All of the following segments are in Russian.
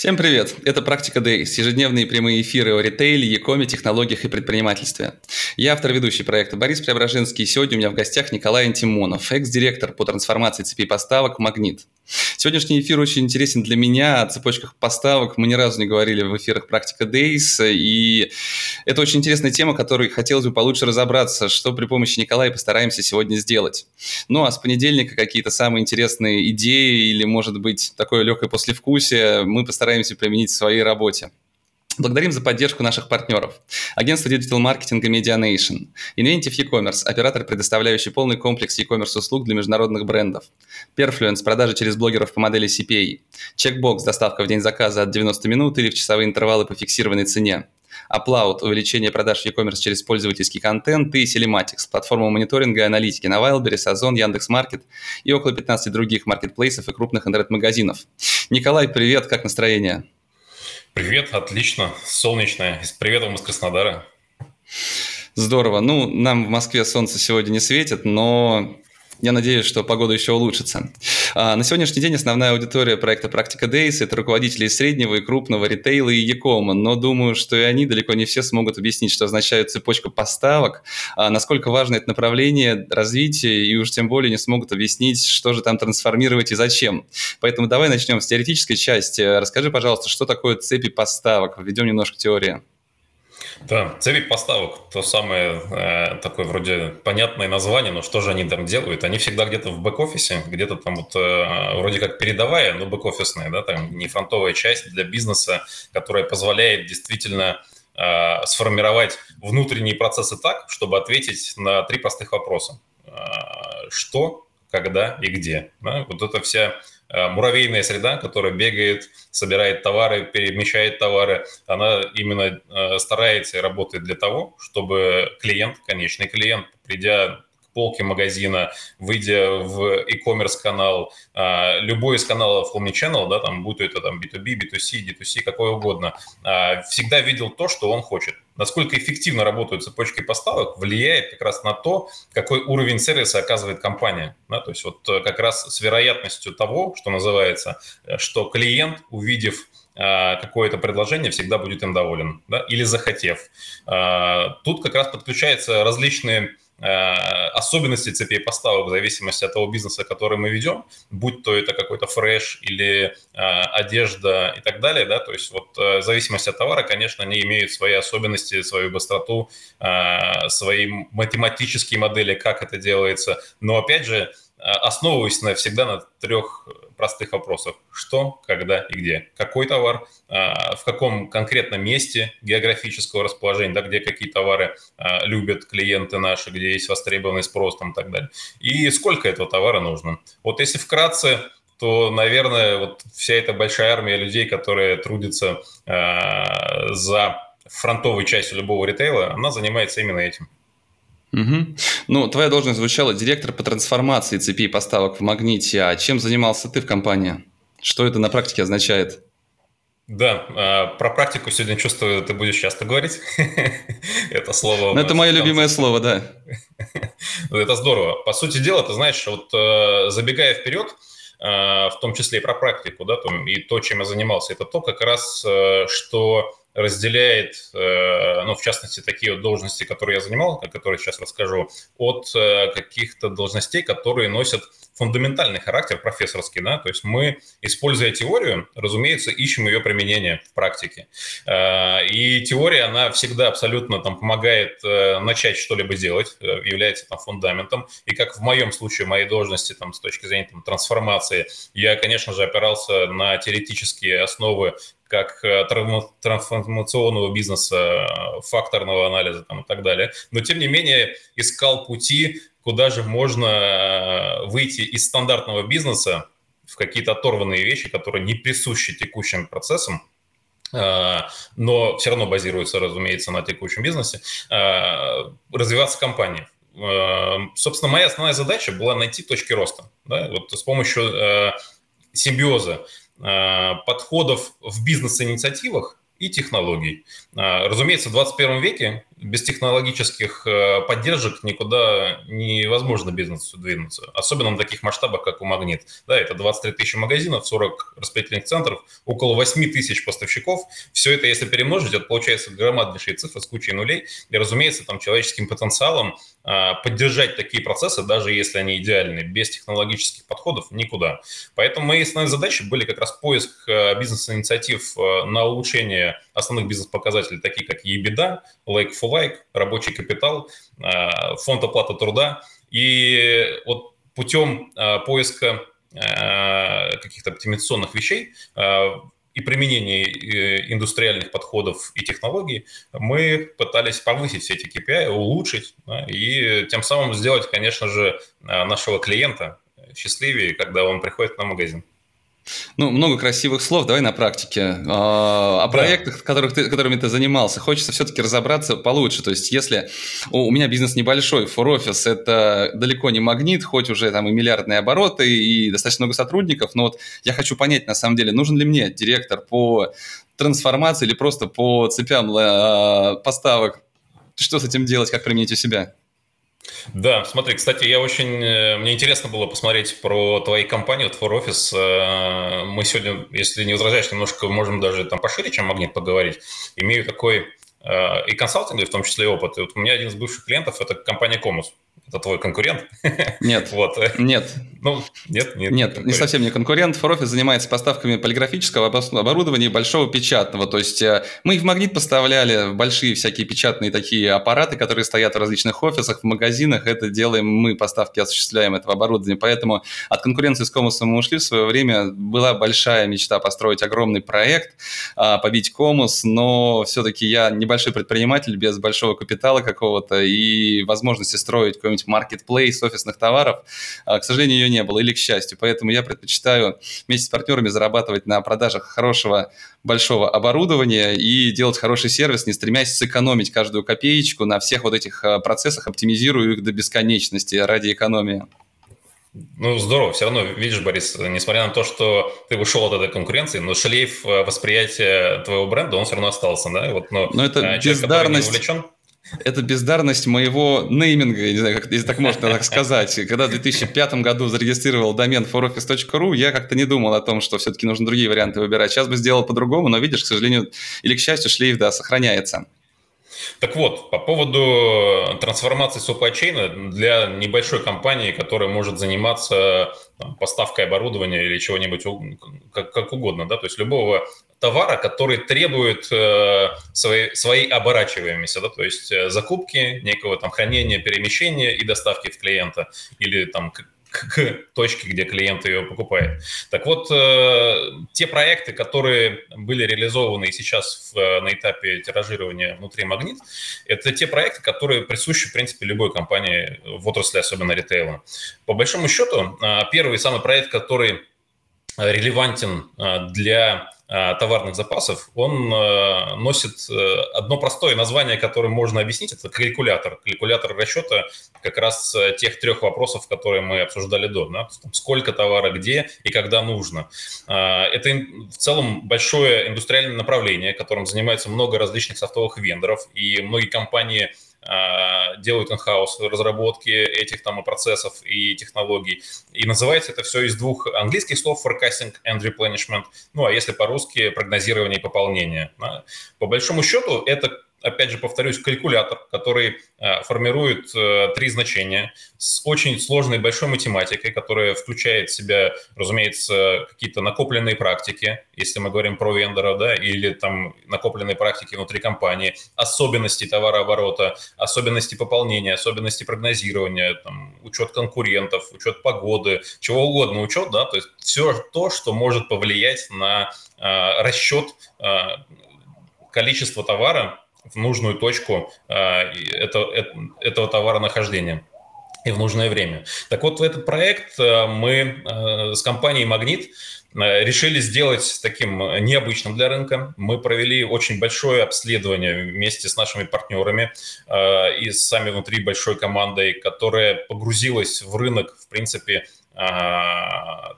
Всем привет! Это «Практика Days» – ежедневные прямые эфиры о ритейле, e технологиях и предпринимательстве. Я автор-ведущий проекта Борис Преображенский, и сегодня у меня в гостях Николай Антимонов, экс-директор по трансформации цепи поставок «Магнит». Сегодняшний эфир очень интересен для меня. О цепочках поставок мы ни разу не говорили в эфирах «Практика Days», и это очень интересная тема, которой хотелось бы получше разобраться, что при помощи Николая постараемся сегодня сделать. Ну, а с понедельника какие-то самые интересные идеи или, может быть, такое легкое послевкусие мы постараемся применить в своей работе. Благодарим за поддержку наших партнеров. Агентство диджитал-маркетинга Medianation, Inventive e-commerce, оператор, предоставляющий полный комплекс e-commerce услуг для международных брендов. Perfluence, продажи через блогеров по модели CPA. Checkbox, доставка в день заказа от 90 минут или в часовые интервалы по фиксированной цене. Upload – увеличение продаж в e-commerce через пользовательский контент и Telematics – платформа мониторинга и аналитики на Wildberries, Озон, Яндекс.Маркет и около 15 других маркетплейсов и крупных интернет-магазинов. Николай, привет, как настроение? Привет, отлично, солнечное. Привет вам из Краснодара. Здорово. Ну, нам в Москве солнце сегодня не светит, но я надеюсь, что погода еще улучшится. А, на сегодняшний день основная аудитория проекта «Практика Days» – это руководители среднего и крупного ритейла и Якома, но думаю, что и они далеко не все смогут объяснить, что означает цепочка поставок, а, насколько важно это направление развития, и уж тем более не смогут объяснить, что же там трансформировать и зачем. Поэтому давай начнем с теоретической части. Расскажи, пожалуйста, что такое цепи поставок? Введем немножко теории. Да, цепи поставок, то самое э, такое вроде понятное название, но что же они там делают? Они всегда где-то в бэк-офисе, где-то там вот э, вроде как передовая, но бэк-офисная, да, там не фронтовая часть для бизнеса, которая позволяет действительно э, сформировать внутренние процессы так, чтобы ответить на три простых вопроса. Э, что, когда и где. Да? Вот это вся муравейная среда, которая бегает, собирает товары, перемещает товары, она именно э, старается и работает для того, чтобы клиент, конечный клиент, придя полки магазина, выйдя в e-commerce канал, а, любой из каналов Omnichannel, да, там, будь то это там B2B, B2C, D2C, какой угодно, а, всегда видел то, что он хочет. Насколько эффективно работают цепочки поставок, влияет как раз на то, какой уровень сервиса оказывает компания. Да, то есть вот э, как раз с вероятностью того, что называется, э, что клиент, увидев а, какое-то предложение, всегда будет им доволен, да, или захотев. Тут как раз подключаются различные особенности цепей поставок в зависимости от того бизнеса, который мы ведем, будь то это какой-то фреш или э, одежда и так далее, да, то есть вот э, в зависимости от товара, конечно, они имеют свои особенности, свою быстроту, свои математические модели, как это делается, но опять же, основываюсь на, всегда на трех простых вопросов. Что, когда и где. Какой товар, а, в каком конкретном месте географического расположения, да, где какие товары а, любят клиенты наши, где есть востребованный спрос там, и так далее. И сколько этого товара нужно. Вот если вкратце, то, наверное, вот вся эта большая армия людей, которые трудятся э, за фронтовой частью любого ритейла, она занимается именно этим. Угу. Ну, твоя должность звучала директор по трансформации цепей поставок в Магните. А чем занимался ты в компании? Что это на практике означает? Да, а, про практику сегодня чувствую, ты будешь часто говорить. это слово. Ну, это мое любимое слово, да. это здорово. По сути дела, ты знаешь, вот э, забегая вперед, э, в том числе и про практику, да, и то, чем я занимался, это то как раз, э, что разделяет, э, ну, в частности, такие вот должности, которые я занимал, о которых сейчас расскажу, от э, каких-то должностей, которые носят фундаментальный характер профессорский, да, то есть мы, используя теорию, разумеется, ищем ее применение в практике. Э, и теория, она всегда абсолютно там помогает начать что-либо делать, является там фундаментом. И как в моем случае, моей должности там с точки зрения там, трансформации, я, конечно же, опирался на теоретические основы как э, трансформационного бизнеса, э, факторного анализа там, и так далее. Но, тем не менее, искал пути, куда же можно э, выйти из стандартного бизнеса в какие-то оторванные вещи, которые не присущи текущим процессам, но все равно базируется, разумеется, на текущем бизнесе, развиваться компании. Собственно, моя основная задача была найти точки роста. Да? Вот с помощью симбиоза подходов в бизнес-инициативах и технологий. Разумеется, в 21 веке без технологических э, поддержек никуда невозможно бизнесу двинуться. Особенно на таких масштабах, как у Магнит. Да, это 23 тысячи магазинов, 40 распределительных центров, около 8 тысяч поставщиков. Все это, если перемножить, это получается громаднейшие цифры с кучей нулей. И, разумеется, там человеческим потенциалом а, поддержать такие процессы, даже если они идеальны, без технологических подходов никуда. Поэтому мои основные задачи были как раз поиск э, бизнес-инициатив э, на улучшение основных бизнес-показателей, такие как EBITDA, Lake Like, рабочий капитал, э, фонд оплаты труда. И вот путем поиска каких-то оптимизационных вещей и применения э, индустриальных подходов и технологий, мы пытались повысить все эти KPI, улучшить да, и тем самым сделать, конечно же, э, нашего клиента счастливее, когда он приходит на магазин. Ну, много красивых слов, давай на практике. А, о проектах, которых ты, которыми ты занимался, хочется все-таки разобраться получше. То есть, если у меня бизнес небольшой, фор-офис – это далеко не магнит, хоть уже там и миллиардные обороты, и достаточно много сотрудников, но вот я хочу понять, на самом деле, нужен ли мне директор по трансформации или просто по цепям а, поставок? Что с этим делать, как применить у себя? Да, смотри, кстати, я очень, э, мне интересно было посмотреть про твои компании, вот For Office. Э, мы сегодня, если не возражаешь, немножко можем даже там пошире, чем Магнит, поговорить. Имею такой э, и консалтинг, в том числе и опыт. И вот у меня один из бывших клиентов – это компания Комус. Это твой конкурент? Нет. вот. Нет. Ну, нет, нет. Нет, не, не совсем не конкурент. Форофис занимается поставками полиграфического оборудования и большого печатного. То есть э, мы в Магнит поставляли большие всякие печатные такие аппараты, которые стоят в различных офисах, в магазинах. Это делаем мы, поставки осуществляем этого оборудования. Поэтому от конкуренции с Комусом мы ушли в свое время. Была большая мечта построить огромный проект, а, побить Комус, но все-таки я небольшой предприниматель без большого капитала какого-то и возможности строить какой-нибудь маркетплейс офисных товаров. А, к сожалению, ее не было, или к счастью. Поэтому я предпочитаю вместе с партнерами зарабатывать на продажах хорошего большого оборудования и делать хороший сервис, не стремясь сэкономить каждую копеечку на всех вот этих а, процессах, оптимизируя их до бесконечности ради экономии. Ну, здорово. Все равно, видишь, Борис, несмотря на то, что ты ушел от этой конкуренции, но шлейф а, восприятия твоего бренда, он все равно остался, да? Вот, но, но это человек, бездарность... Увлечен... Это бездарность моего нейминга, я не знаю, как, если так можно так сказать. Когда в 2005 году зарегистрировал домен foroffice.ru, я как-то не думал о том, что все-таки нужно другие варианты выбирать. Сейчас бы сделал по-другому, но видишь, к сожалению, или к счастью, шлейф, да, сохраняется. Так вот, по поводу трансформации supply chain для небольшой компании, которая может заниматься там, поставкой оборудования или чего-нибудь как, как угодно, да, то есть любого товара, который требует э, своей, своей оборачиваемости, да, то есть э, закупки, некого там хранения, перемещения и доставки в клиента или там к, к точке, где клиент ее покупает. Так вот, э, те проекты, которые были реализованы и сейчас в, э, на этапе тиражирования внутри Магнит, это те проекты, которые присущи, в принципе, любой компании в отрасли, особенно ритейла. По большому счету, э, первый самый проект, который релевантен для товарных запасов, он э, носит э, одно простое название, которое можно объяснить, это калькулятор. Калькулятор расчета как раз тех трех вопросов, которые мы обсуждали до. Да? Сколько товара, где и когда нужно. Это в целом большое индустриальное направление, которым занимается много различных софтовых вендоров, и многие компании – делают in-house разработки этих там процессов и технологий. И называется это все из двух английских слов forecasting and replenishment, ну а если по-русски прогнозирование и пополнение. По большому счету это опять же, повторюсь, калькулятор, который э, формирует э, три значения с очень сложной большой математикой, которая включает в себя, разумеется, какие-то накопленные практики, если мы говорим про вендора, да, или там накопленные практики внутри компании, особенности товарооборота, особенности пополнения, особенности прогнозирования, там, учет конкурентов, учет погоды, чего угодно учет, да, то есть все то, что может повлиять на э, расчет э, количества товара в нужную точку э, это, это, этого товаронахождения. и в нужное время. Так вот, этот проект мы с компанией «Магнит» решили сделать таким необычным для рынка. Мы провели очень большое обследование вместе с нашими партнерами и сами внутри большой командой, которая погрузилась в рынок, в принципе,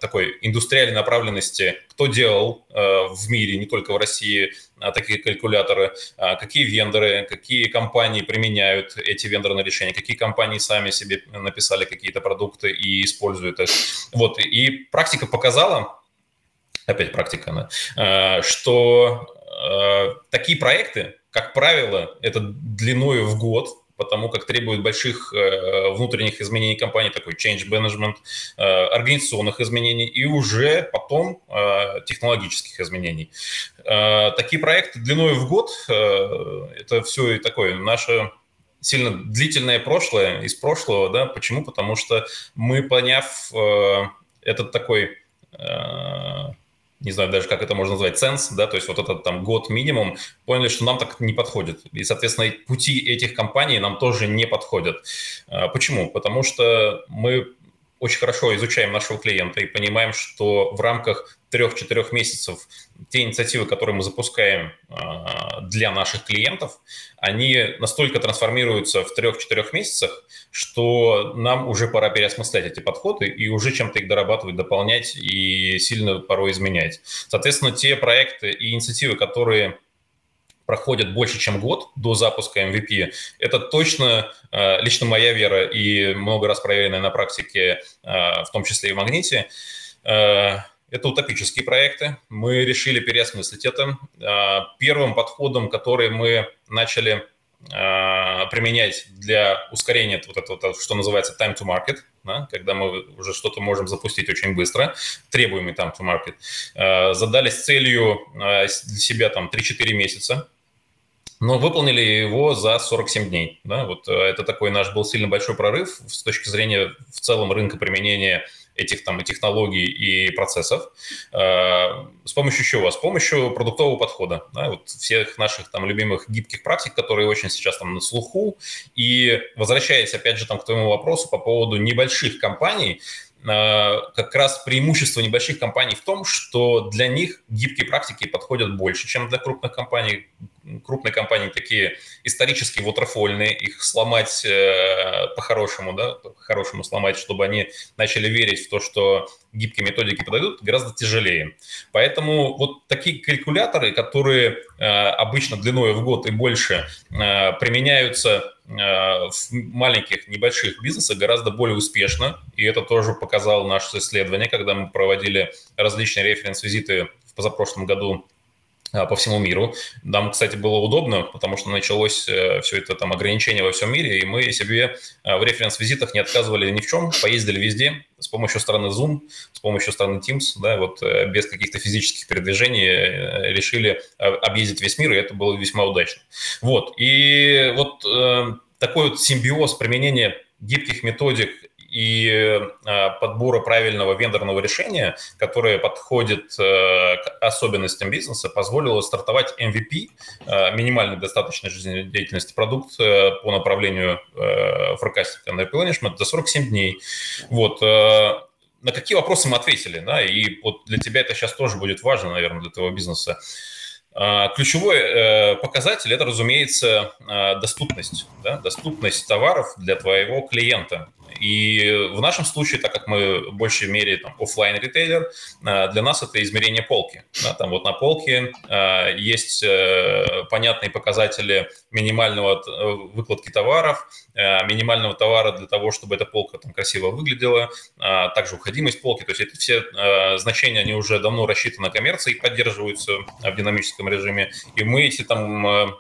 такой индустриальной направленности, кто делал э, в мире, не только в России, такие калькуляторы, а, какие вендоры, какие компании применяют эти вендорные решения, какие компании сами себе написали какие-то продукты и используют их. Вот, и практика показала, опять практика, да, что э, такие проекты, как правило, это длиной в год, потому как требует больших э, внутренних изменений компании, такой change management, э, организационных изменений и уже потом э, технологических изменений. Такие проекты длиной в год, это все и такое наше сильно длительное прошлое из прошлого, да, почему? Потому что мы, поняв этот такой не знаю даже, как это можно назвать, ценс, да, то есть вот этот там год минимум, поняли, что нам так не подходит. И, соответственно, пути этих компаний нам тоже не подходят. А, почему? Потому что мы очень хорошо изучаем нашего клиента и понимаем, что в рамках трех-четырех месяцев те инициативы, которые мы запускаем а, для наших клиентов, они настолько трансформируются в трех-четырех месяцах, что нам уже пора переосмыслять эти подходы и уже чем-то их дорабатывать, дополнять и сильно порой изменять. Соответственно, те проекты и инициативы, которые проходят больше, чем год до запуска MVP, это точно а, лично моя вера и много раз проверенная на практике, а, в том числе и в Магните, это утопические проекты. Мы решили переосмыслить это. Первым подходом, который мы начали применять для ускорения вот этого, что называется time to market, да, когда мы уже что-то можем запустить очень быстро, требуемый time to market, задались целью для себя там 3-4 месяца, но выполнили его за 47 дней. Да? Вот это такой наш был сильно большой прорыв с точки зрения в целом рынка применения этих там и технологий, и процессов. Э, с помощью чего? С помощью продуктового подхода. Да, вот всех наших там любимых гибких практик, которые очень сейчас там на слуху. И возвращаясь опять же там к твоему вопросу по поводу небольших компаний, э, как раз преимущество небольших компаний в том, что для них гибкие практики подходят больше, чем для крупных компаний крупные компании такие исторически waterfallные, их сломать э, по-хорошему, да, по-хорошему сломать, чтобы они начали верить в то, что гибкие методики подойдут, гораздо тяжелее. Поэтому вот такие калькуляторы, которые э, обычно длиной в год и больше э, применяются в маленьких, небольших бизнесах гораздо более успешно, и это тоже показало наше исследование, когда мы проводили различные референс-визиты в позапрошлом году по всему миру. Нам, кстати, было удобно, потому что началось э, все это там ограничение во всем мире, и мы себе э, в референс-визитах не отказывали ни в чем, поездили везде с помощью страны Zoom, с помощью страны Teams, да, вот э, без каких-то физических передвижений решили объездить весь мир, и это было весьма удачно. Вот, и вот такой вот симбиоз применения гибких методик и э, подбора правильного вендорного решения, которое подходит э, к особенностям бизнеса, позволило стартовать MVP, э, минимальной достаточной жизнедеятельности продукт по направлению forecasting and replenishment за 47 дней. Вот на какие вопросы мы ответили, да, и вот для тебя это сейчас тоже будет важно, наверное, для твоего бизнеса. Ключевой показатель – это, разумеется, доступность, да, доступность товаров для твоего клиента. И в нашем случае, так как мы в большей мере там, офлайн ритейлер, э, для нас это измерение полки. Да, там вот на полке э, есть э, понятные показатели минимального выкладки товаров, минимального товара для того, чтобы эта полка там красиво выглядела, также уходимость полки. То есть это все значения, они уже давно рассчитаны на коммерции, поддерживаются в динамическом режиме. И мы эти там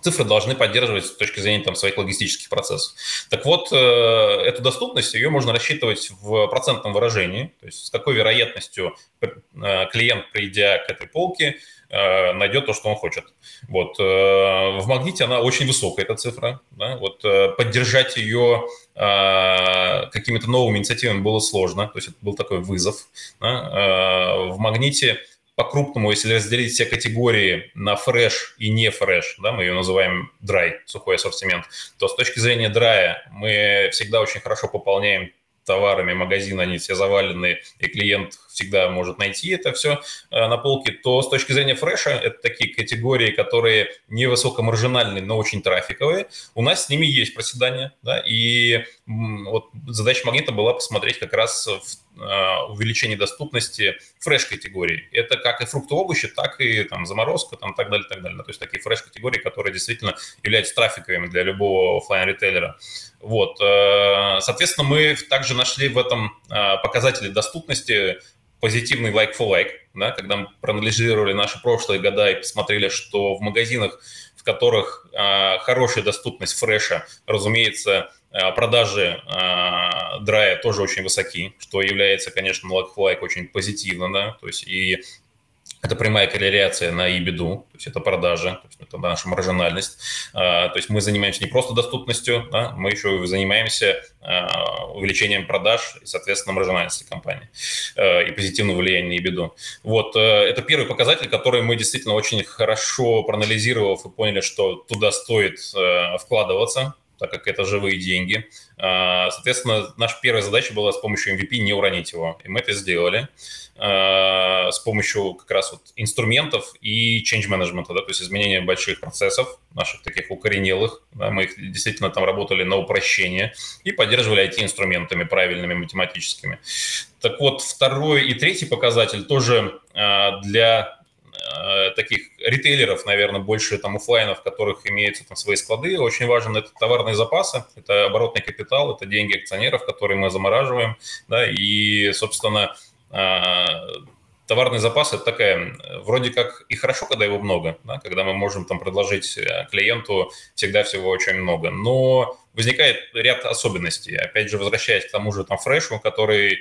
цифры должны поддерживать с точки зрения там, своих логистических процессов. Так вот, э, эту доступность, ее можно рассчитывать в процентном выражении, то есть с какой вероятностью э, клиент, придя к этой полке, э, найдет то, что он хочет. Вот. В магните она очень высокая, эта цифра. Да? Вот. Поддержать ее какими-то новыми инициативами было сложно, то есть это был такой вызов. Да? В магните по-крупному, если разделить все категории на фреш и не фреш, да, мы ее называем dry, сухой ассортимент, то с точки зрения dry мы всегда очень хорошо пополняем товарами магазин, они все завалены, и клиент всегда может найти это все э, на полке, то с точки зрения фреша, это такие категории, которые не высокомаржинальные, но очень трафиковые, у нас с ними есть проседание, да, и вот задача магнита была посмотреть как раз в э, увеличение доступности фреш-категорий. Это как и фрукты, овощи, так и там заморозка, там так далее, так далее. То есть такие фреш-категории, которые действительно являются трафиковыми для любого офлайн ритейлера Вот. Э, соответственно, мы также нашли в этом показатели доступности позитивный like for like, да, когда мы проанализировали наши прошлые года и посмотрели, что в магазинах, в которых э, хорошая доступность фреша, разумеется, э, продажи э, драя тоже очень высоки, что является, конечно, like for like очень позитивно, да, то есть и это прямая корреляция на EBITDA, то есть это продажи, то есть это наша маржинальность. А, то есть мы занимаемся не просто доступностью, да, мы еще занимаемся а, увеличением продаж и, соответственно, маржинальности компании а, и позитивного влияния на EBITDA. Вот, это первый показатель, который мы действительно очень хорошо проанализировав и поняли, что туда стоит вкладываться, так как это живые деньги. Соответственно, наша первая задача была с помощью MVP не уронить его, и мы это сделали. Э, с помощью как раз вот инструментов и change management, да, то есть изменения больших процессов, наших таких укоренелых. Да, мы их действительно там работали на упрощение и поддерживали IT-инструментами правильными, математическими. Так вот, второй и третий показатель тоже э, для таких ритейлеров, наверное, больше там офлайнов, в которых имеются там свои склады, очень важен это товарные запасы, это оборотный капитал, это деньги акционеров, которые мы замораживаем, да, и, собственно, а, товарный запас это такая, вроде как и хорошо, когда его много, да, когда мы можем там предложить э, клиенту всегда всего очень много, но возникает ряд особенностей. Опять же, возвращаясь к тому же там фрешу, который э,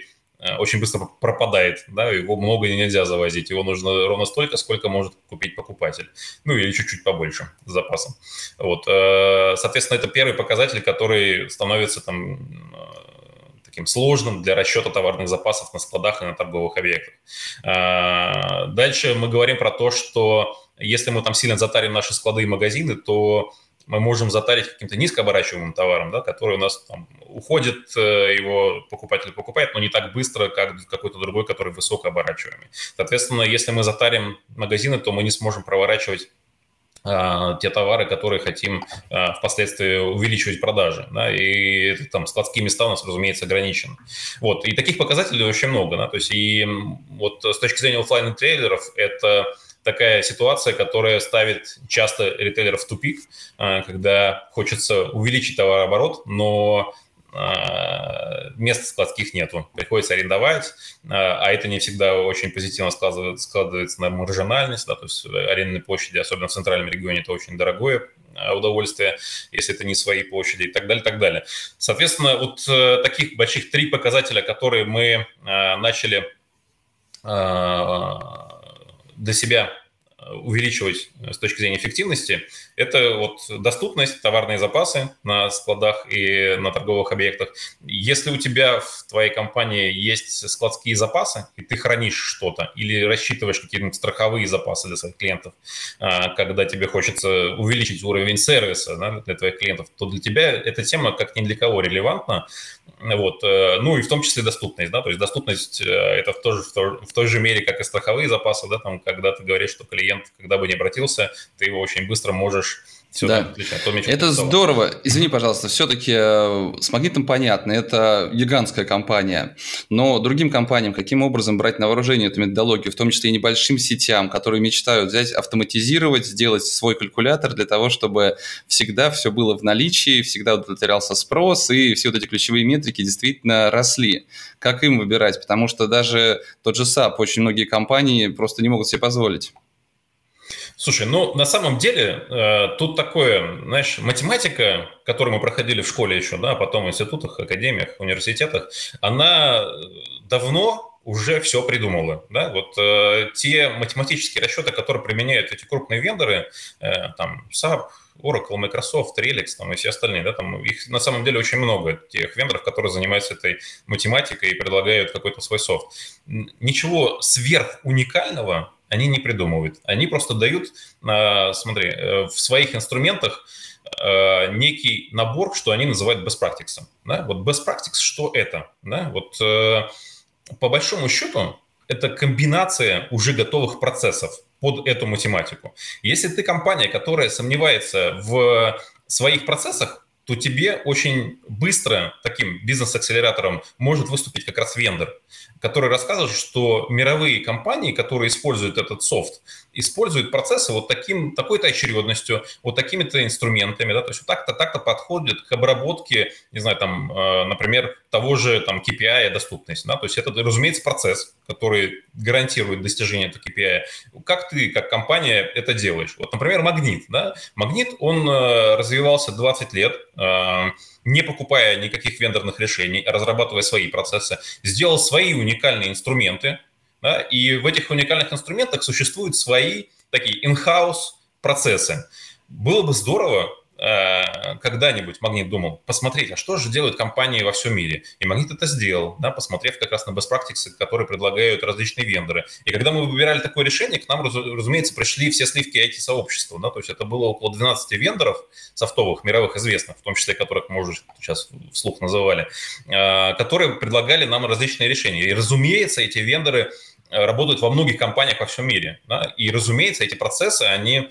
очень быстро пропадает, да, его много нельзя завозить, его нужно ровно столько, сколько может купить покупатель, ну или чуть-чуть побольше с запасом. Вот, э, соответственно, это первый показатель, который становится там таким сложным для расчета товарных запасов на складах и на торговых объектах. Дальше мы говорим про то, что если мы там сильно затарим наши склады и магазины, то мы можем затарить каким-то низкооборачиваемым товаром, да, который у нас там уходит, э, его покупатель покупает, но не так быстро, как какой-то другой, который высокооборачиваемый. Соответственно, если мы затарим магазины, то мы не сможем проворачивать а, те товары, которые хотим а, впоследствии увеличивать продажи. Да, и там складские места у нас, разумеется, ограничены. Вот, и таких показателей очень много. Да, то есть и вот с точки зрения офлайн трейлеров это такая ситуация, которая ставит часто ритейлеров в тупик, а, когда хочется увеличить товарооборот, но а, мест складских нету, приходится арендовать, а, а это не всегда очень позитивно складывается, на маржинальность, да, то есть арендные площади, особенно в центральном регионе, это очень дорогое удовольствие, если это не свои площади и так далее, так далее. Соответственно, вот э, таких больших три показателя, которые мы начали для себя увеличивать с точки зрения эффективности, это вот доступность, товарные запасы на складах и на торговых объектах. Если у тебя в твоей компании есть складские запасы, и ты хранишь что-то, или рассчитываешь какие-нибудь страховые запасы для своих клиентов, а, когда тебе хочется увеличить уровень сервиса да, для твоих клиентов, то для тебя эта тема как ни для кого релевантна. Вот. Э, ну и в том числе доступность. Да? То есть доступность э, это в той, же, в той же мере, как и страховые запасы, да? там, когда ты говоришь, что клиент, когда бы не обратился, ты его очень быстро можешь все да. Это здорово. Извини, пожалуйста, все-таки э, с Магнитом понятно, это гигантская компания. Но другим компаниям каким образом брать на вооружение эту методологию, в том числе и небольшим сетям, которые мечтают взять, автоматизировать, сделать свой калькулятор для того, чтобы всегда все было в наличии, всегда удовлетворялся спрос, и все вот эти ключевые метрики действительно росли. Как им выбирать? Потому что даже тот же SAP, очень многие компании просто не могут себе позволить. Слушай, ну на самом деле э, тут такое, знаешь, математика, которую мы проходили в школе еще, да, а потом в институтах, академиях, университетах, она давно уже все придумала. Да? Вот э, те математические расчеты, которые применяют эти крупные вендоры, э, там SAP, Oracle, Microsoft, Relix там, и все остальные, да, там их на самом деле очень много, тех вендоров, которые занимаются этой математикой и предлагают какой-то свой софт. Ничего сверх уникального они не придумывают. Они просто дают, смотри, в своих инструментах некий набор, что они называют best practice. Да? Вот best practice, что это? Да? Вот по большому счету, это комбинация уже готовых процессов под эту математику. Если ты компания, которая сомневается в своих процессах, то тебе очень быстро таким бизнес-акселератором может выступить как раз вендор, который рассказывает, что мировые компании, которые используют этот софт, используют процессы вот таким, такой-то очередностью, вот такими-то инструментами, да, то есть вот так-то, так-то подходят к обработке, не знаю, там, э, например, того же там KPI доступность, да, то есть это, разумеется, процесс, который гарантирует достижение этого KPI. Как ты, как компания, это делаешь? Вот, например, Магнит, да, Магнит, он э, развивался 20 лет, не покупая никаких вендорных решений, а разрабатывая свои процессы, сделал свои уникальные инструменты, да, и в этих уникальных инструментах существуют свои такие in-house процессы. Было бы здорово, Э, когда-нибудь Магнит думал, посмотреть, а что же делают компании во всем мире. И Магнит это сделал, да, посмотрев как раз на best practices, которые предлагают различные вендоры. И когда мы выбирали такое решение, к нам, разумеется, пришли все сливки IT-сообщества. Да, то есть это было около 12 вендоров софтовых, мировых известных, в том числе которых мы уже сейчас вслух называли, э, которые предлагали нам различные решения. И, разумеется, эти вендоры э, работают во многих компаниях во всем мире. Да, и, разумеется, эти процессы, они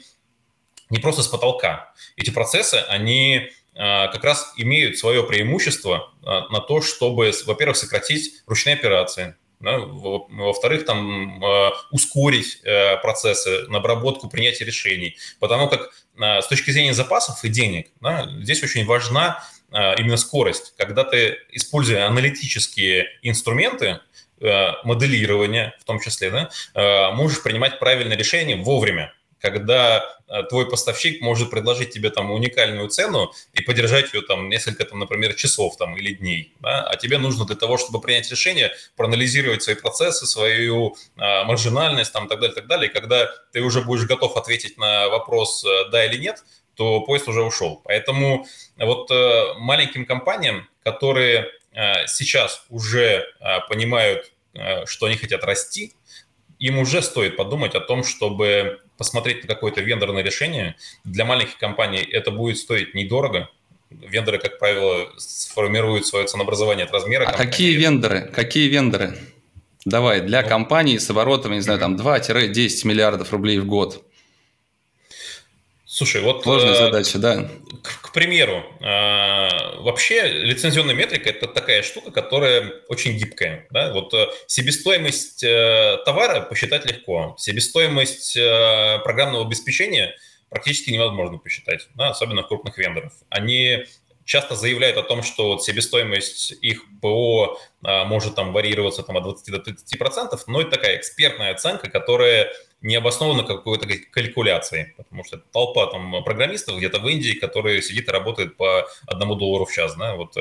не просто с потолка. Эти процессы, они а, как раз имеют свое преимущество а, на то, чтобы, во-первых, сократить ручные операции, да, во-вторых, там а, ускорить э, процессы на обработку, принятия решений, потому как с точки зрения запасов и денег да, здесь очень важна именно скорость, когда ты, используя аналитические инструменты, э, моделирования в том числе, да, э, можешь принимать правильное решение вовремя, когда Э, твой поставщик может предложить тебе там уникальную цену и поддержать ее там несколько, там, например, часов там, или дней. Да? А тебе нужно для того, чтобы принять решение, проанализировать свои процессы, свою а, маржинальность там, и так далее, так далее. И когда ты уже будешь готов ответить на вопрос э, «да» или «нет», то поезд уже ушел. Поэтому вот э, маленьким компаниям, которые э, сейчас уже э, понимают, э, что они хотят расти, им уже стоит подумать о том, чтобы посмотреть на какое-то вендорное решение. Для маленьких компаний это будет стоить недорого. Вендоры, как правило, сформируют свое ценообразование от размера. А компании. какие вендоры? Какие вендоры? Давай, для ну, компании с оборотом, не знаю, там 2-10 миллиардов рублей в год. Слушай, вот... Сложная э, задача, да. К, к примеру, э, вообще лицензионная метрика – это такая штука, которая очень гибкая. Да? Вот э, себестоимость э, товара посчитать легко, себестоимость э, программного обеспечения практически невозможно посчитать, да? особенно крупных вендоров. Они часто заявляют о том, что вот себестоимость их ПО а, может там варьироваться там, от 20 до 30%, но это такая экспертная оценка, которая не обоснована какой-то калькуляцией, потому что это толпа там программистов где-то в Индии, которые сидит и работает по одному доллару в час. Да? Вот, э,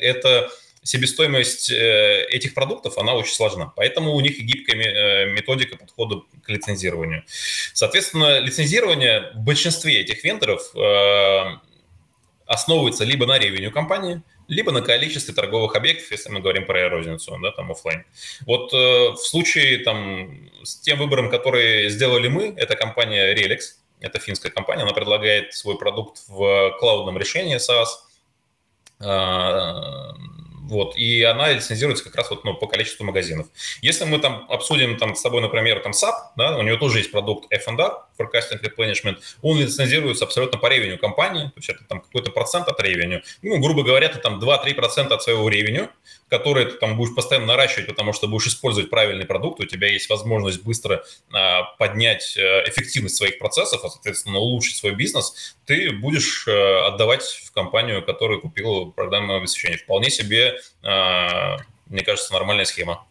это себестоимость э, этих продуктов, она очень сложна. Поэтому у них и гибкая э, методика подхода к лицензированию. Соответственно, лицензирование в большинстве этих вендоров основывается либо на ревеню компании, либо на количестве торговых объектов, если мы говорим про розницу, да, там офлайн. Вот э, в случае там с тем выбором, который сделали мы, это компания Relix, это финская компания, она предлагает свой продукт в клаудном решении SaaS, э, вот, и она лицензируется как раз вот, ну, по количеству магазинов. Если мы там обсудим там, с тобой, например, там SAP, да, у него тоже есть продукт F&R, Forecasting Replenishment, он лицензируется абсолютно по ревеню компании, то есть это там какой-то процент от ревеню. Ну, грубо говоря, это там 2-3% от своего ревеню, который ты там будешь постоянно наращивать, потому что будешь использовать правильный продукт, у тебя есть возможность быстро а, поднять э, эффективность своих процессов, а, соответственно, улучшить свой бизнес, ты будешь а, отдавать в компанию, которая купила программное обеспечение. Вполне себе, а, мне кажется, нормальная схема.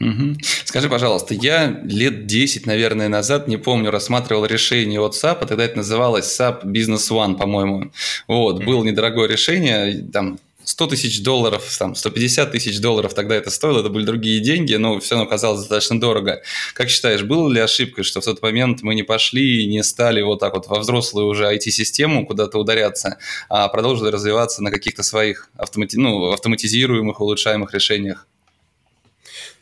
Угу. Скажи, пожалуйста, я лет 10, наверное, назад, не помню, рассматривал решение от SAP, тогда это называлось SAP Business One, по-моему. Вот, было недорогое решение, там 100 тысяч долларов, там, 150 тысяч долларов тогда это стоило, это были другие деньги, но все равно казалось достаточно дорого. Как считаешь, было ли ошибкой, что в тот момент мы не пошли и не стали вот так вот во взрослую уже IT-систему куда-то ударяться, а продолжили развиваться на каких-то своих автомати... ну, автоматизируемых, улучшаемых решениях?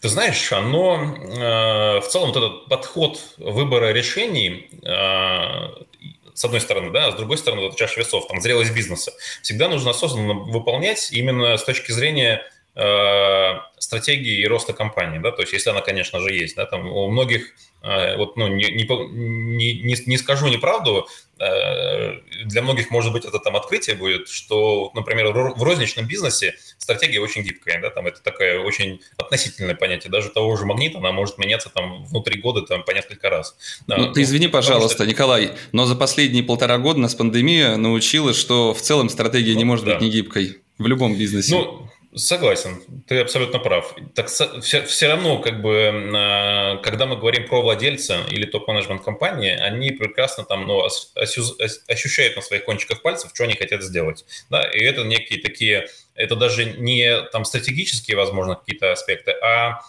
Ты знаешь, оно э, в целом вот этот подход выбора решений э, с одной стороны, да, а с другой стороны, вот чаша весов, там, зрелость бизнеса. Всегда нужно осознанно выполнять именно с точки зрения стратегии и роста компании, да, то есть если она, конечно же, есть, да, там у многих, э, вот, ну, не, не, не, не скажу неправду, э, для многих, может быть, это там открытие будет, что, например, в розничном бизнесе стратегия очень гибкая, да, там это такое очень относительное понятие, даже того же магнита, она может меняться там внутри года там по несколько раз. Ну, ты извини, пожалуйста, что... Николай, но за последние полтора года нас пандемия научила, что в целом стратегия ну, не может да. быть не гибкой в любом бизнесе. Ну, Согласен, ты абсолютно прав. Так все, все равно, как бы, а, когда мы говорим про владельца или топ-менеджмент компании, они прекрасно там, ну, ощущают на своих кончиках пальцев, что они хотят сделать. Да? И это некие такие, это даже не там стратегические, возможно, какие-то аспекты, а,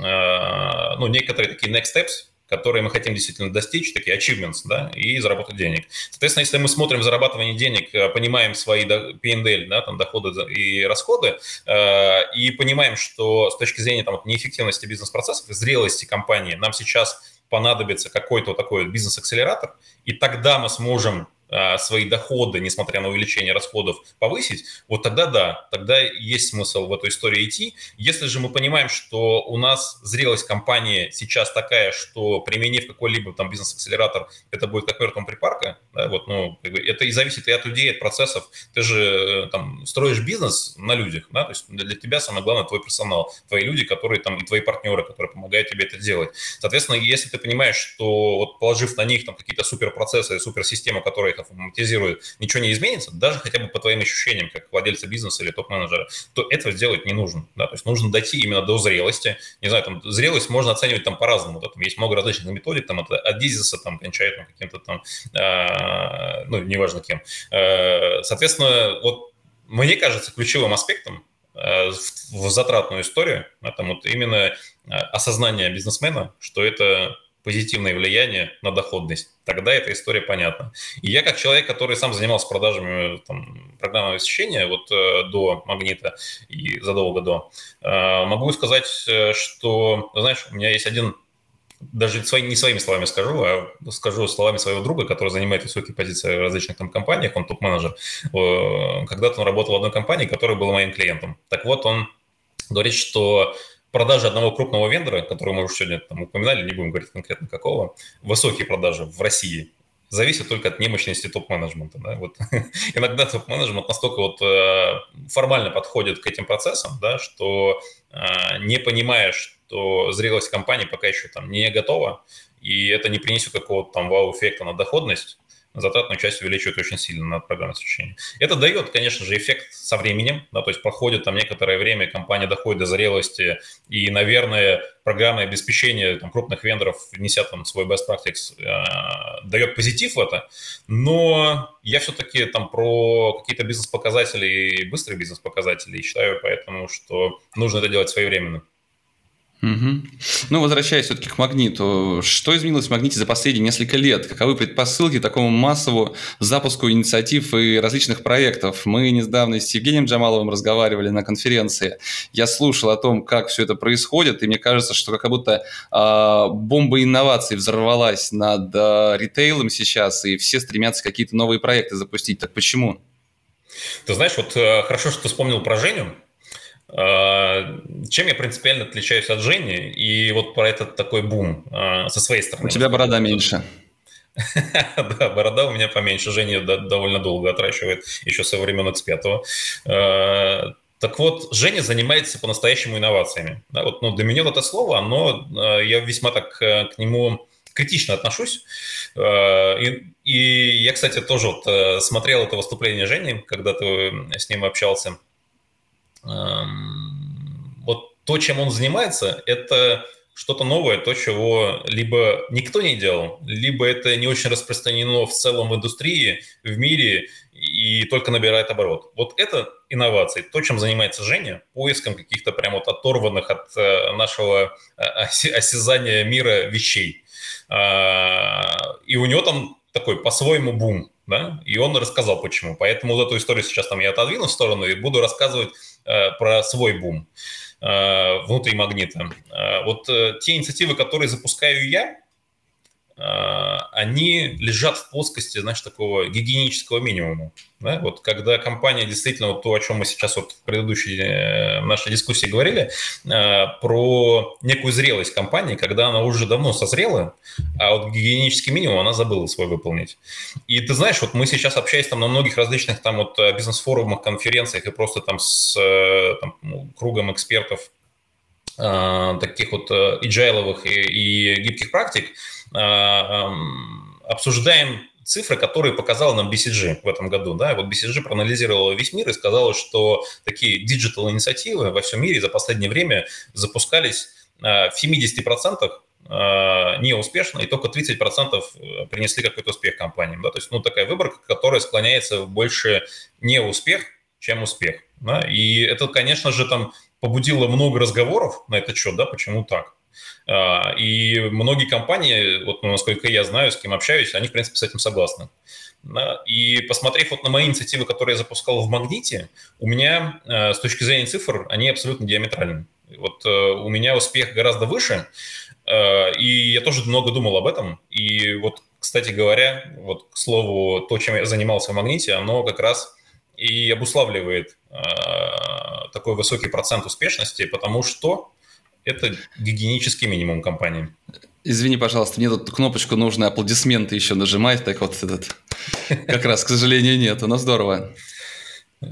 а ну, некоторые такие next steps, которые мы хотим действительно достичь, такие achievements, да, и заработать денег. Соответственно, если мы смотрим зарабатывание денег, э, понимаем свои P&L, да, там, доходы и расходы, э, и понимаем, что с точки зрения там, неэффективности бизнес-процессов, зрелости компании, нам сейчас понадобится какой-то такой бизнес-акселератор, и тогда мы сможем свои доходы, несмотря на увеличение расходов, повысить, вот тогда да, тогда есть смысл в эту историю идти. Если же мы понимаем, что у нас зрелость компании сейчас такая, что применив какой-либо там бизнес-акселератор, это будет как мертвым припарка, да, вот, ну, это и зависит и от людей, от процессов. Ты же э, там строишь бизнес на людях, да, то есть для тебя самое главное твой персонал, твои люди, которые там, и твои партнеры, которые помогают тебе это делать. Соответственно, если ты понимаешь, что вот положив на них там какие-то суперпроцессы, суперсистемы, которые их автоматизирует, ничего не изменится, даже хотя бы по твоим ощущениям, как владельца бизнеса или топ-менеджера, то этого сделать не нужно. Да? То есть нужно дойти именно до зрелости. Не знаю, там зрелость можно оценивать там по-разному. Да? Там есть много различных методик, там это от дизиса там кончает там, каким-то там, э, ну, неважно кем. Э, соответственно, вот мне кажется, ключевым аспектом в, в затратную историю, это вот именно осознание бизнесмена, что это позитивное влияние на доходность, тогда эта история понятна. И я как человек, который сам занимался продажами там, программного освещения вот э, до Магнита и задолго до, э, могу сказать, э, что, знаешь, у меня есть один даже свои, не своими словами скажу, а скажу словами своего друга, который занимает высокие позиции в различных там компаниях, он топ-менеджер. Когда-то он работал в одной компании, которая была моим клиентом. Так вот, он говорит, что продажи одного крупного вендора, который мы уже сегодня там упоминали, не будем говорить конкретно какого, высокие продажи в России зависит только от немощности топ-менеджмента. Да? Вот. Иногда топ-менеджмент настолько вот, э, формально подходит к этим процессам, да, что э, не понимая, что зрелость компании пока еще там не готова, и это не принесет какого-то там вау-эффекта на доходность, затратную часть увеличивает очень сильно на программное освещение. Это дает, конечно же, эффект со временем, да, то есть проходит там некоторое время, компания доходит до зрелости, и, наверное, программное обеспечение там, крупных вендоров, внеся там свой best practice, э, дает позитив в это, но я все-таки там про какие-то бизнес-показатели быстрые бизнес-показатели считаю, поэтому, что нужно это делать своевременно. Угу. Ну, возвращаясь все-таки к магниту, что изменилось в магните за последние несколько лет? Каковы предпосылки такому массовому запуску инициатив и различных проектов? Мы недавно с Евгением Джамаловым разговаривали на конференции. Я слушал о том, как все это происходит, и мне кажется, что как будто э, бомба инноваций взорвалась над э, ритейлом сейчас, и все стремятся какие-то новые проекты запустить. Так почему? Ты знаешь, вот э, хорошо, что ты вспомнил про Женю, чем я принципиально отличаюсь от Жени? И вот про этот такой бум а, со своей стороны. У тебя борода меньше. Да, борода у меня поменьше. Женя довольно долго отращивает, еще со времен X5. А, так вот, Женя занимается по-настоящему инновациями. Да, вот, ну, для меня это слово, оно, я весьма так э, к нему критично отношусь. И, и я, кстати, тоже вот э, смотрел это выступление Жени, когда ты с ним общался. Эм, вот то, чем он занимается, это что-то новое, то, чего либо никто не делал, либо это не очень распространено в целом в индустрии, в мире и только набирает оборот. Вот это инновации, то, чем занимается Женя, поиском каких-то прям вот оторванных от э, нашего э, осязания мира вещей. А, и у него там такой по-своему бум, да, и он рассказал почему. Поэтому вот эту историю сейчас там я отодвину в сторону и буду рассказывать про свой бум внутри магнита. Вот те инициативы, которые запускаю я, они лежат в плоскости, знаешь, такого гигиенического минимума. Да? Вот когда компания действительно, вот то, о чем мы сейчас вот в предыдущей э, нашей дискуссии говорили, э, про некую зрелость компании, когда она уже давно созрела, а вот гигиенический минимум она забыла свой выполнить. И ты знаешь, вот мы сейчас общаясь там на многих различных там вот э, бизнес-форумах, конференциях и просто там с там, ну, кругом экспертов таких вот agile и, и гибких практик, а, обсуждаем цифры, которые показал нам BCG в этом году. Да? Вот BCG проанализировала весь мир и сказала, что такие digital-инициативы во всем мире за последнее время запускались в 70% а, неуспешно, и только 30% э, принесли какой-то успех компаниям. Да? То есть ну, такая выборка, которая склоняется в больше неуспех, чем успех. Да? И это, конечно же, там побудило много разговоров на этот счет, да, почему так. А, и многие компании, вот ну, насколько я знаю, с кем общаюсь, они, в принципе, с этим согласны. И посмотрев вот на мои инициативы, которые я запускал в Магните, у меня э, с точки зрения цифр они абсолютно диаметральны. Вот э, у меня успех гораздо выше, э, и я тоже много думал об этом. И вот, кстати говоря, вот к слову, то, чем я занимался в Магните, оно как раз и обуславливает такой высокий процент успешности, потому что это гигиенический минимум компании. Извини, пожалуйста, мне тут кнопочку нужно аплодисменты еще нажимать, так вот этот как раз, к сожалению, нет, но здорово.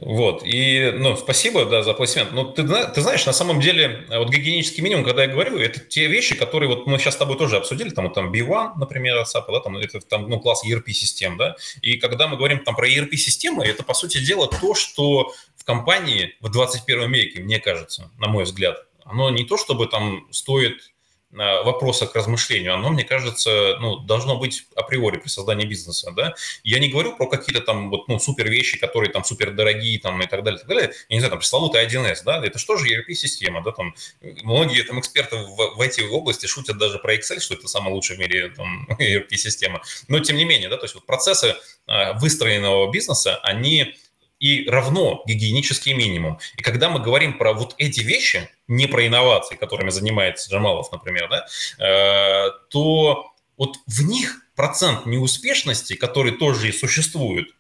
Вот, и, ну, спасибо, да, за аплодисмент. Но ты, ты знаешь, на самом деле, вот гигиенический минимум, когда я говорю, это те вещи, которые вот мы сейчас с тобой тоже обсудили, там, вот, там B1, например, SAP, да, там, это там, ну, класс ERP-систем, да, и когда мы говорим там про ERP-системы, это, по сути дела, то, что в компании в 21 веке, мне кажется, на мой взгляд, оно не то чтобы там стоит вопроса к размышлению, оно, мне кажется, ну, должно быть априори при создании бизнеса, да. Я не говорю про какие-то там вот, ну, супер вещи, которые там супер дорогие там и так далее, и так далее. Я не знаю, там, пресловутый 1С, да, это что же ERP-система, да, там, многие там эксперты в, в этой области шутят даже про Excel, что это самая лучшая в мире ERP-система. Но, тем не менее, да, то есть вот процессы э, выстроенного бизнеса, они и равно гигиенический минимум. И когда мы говорим про вот эти вещи, не про инновации, которыми занимается Джамалов, например, да, э, то вот в них процент неуспешности, который тоже и существует,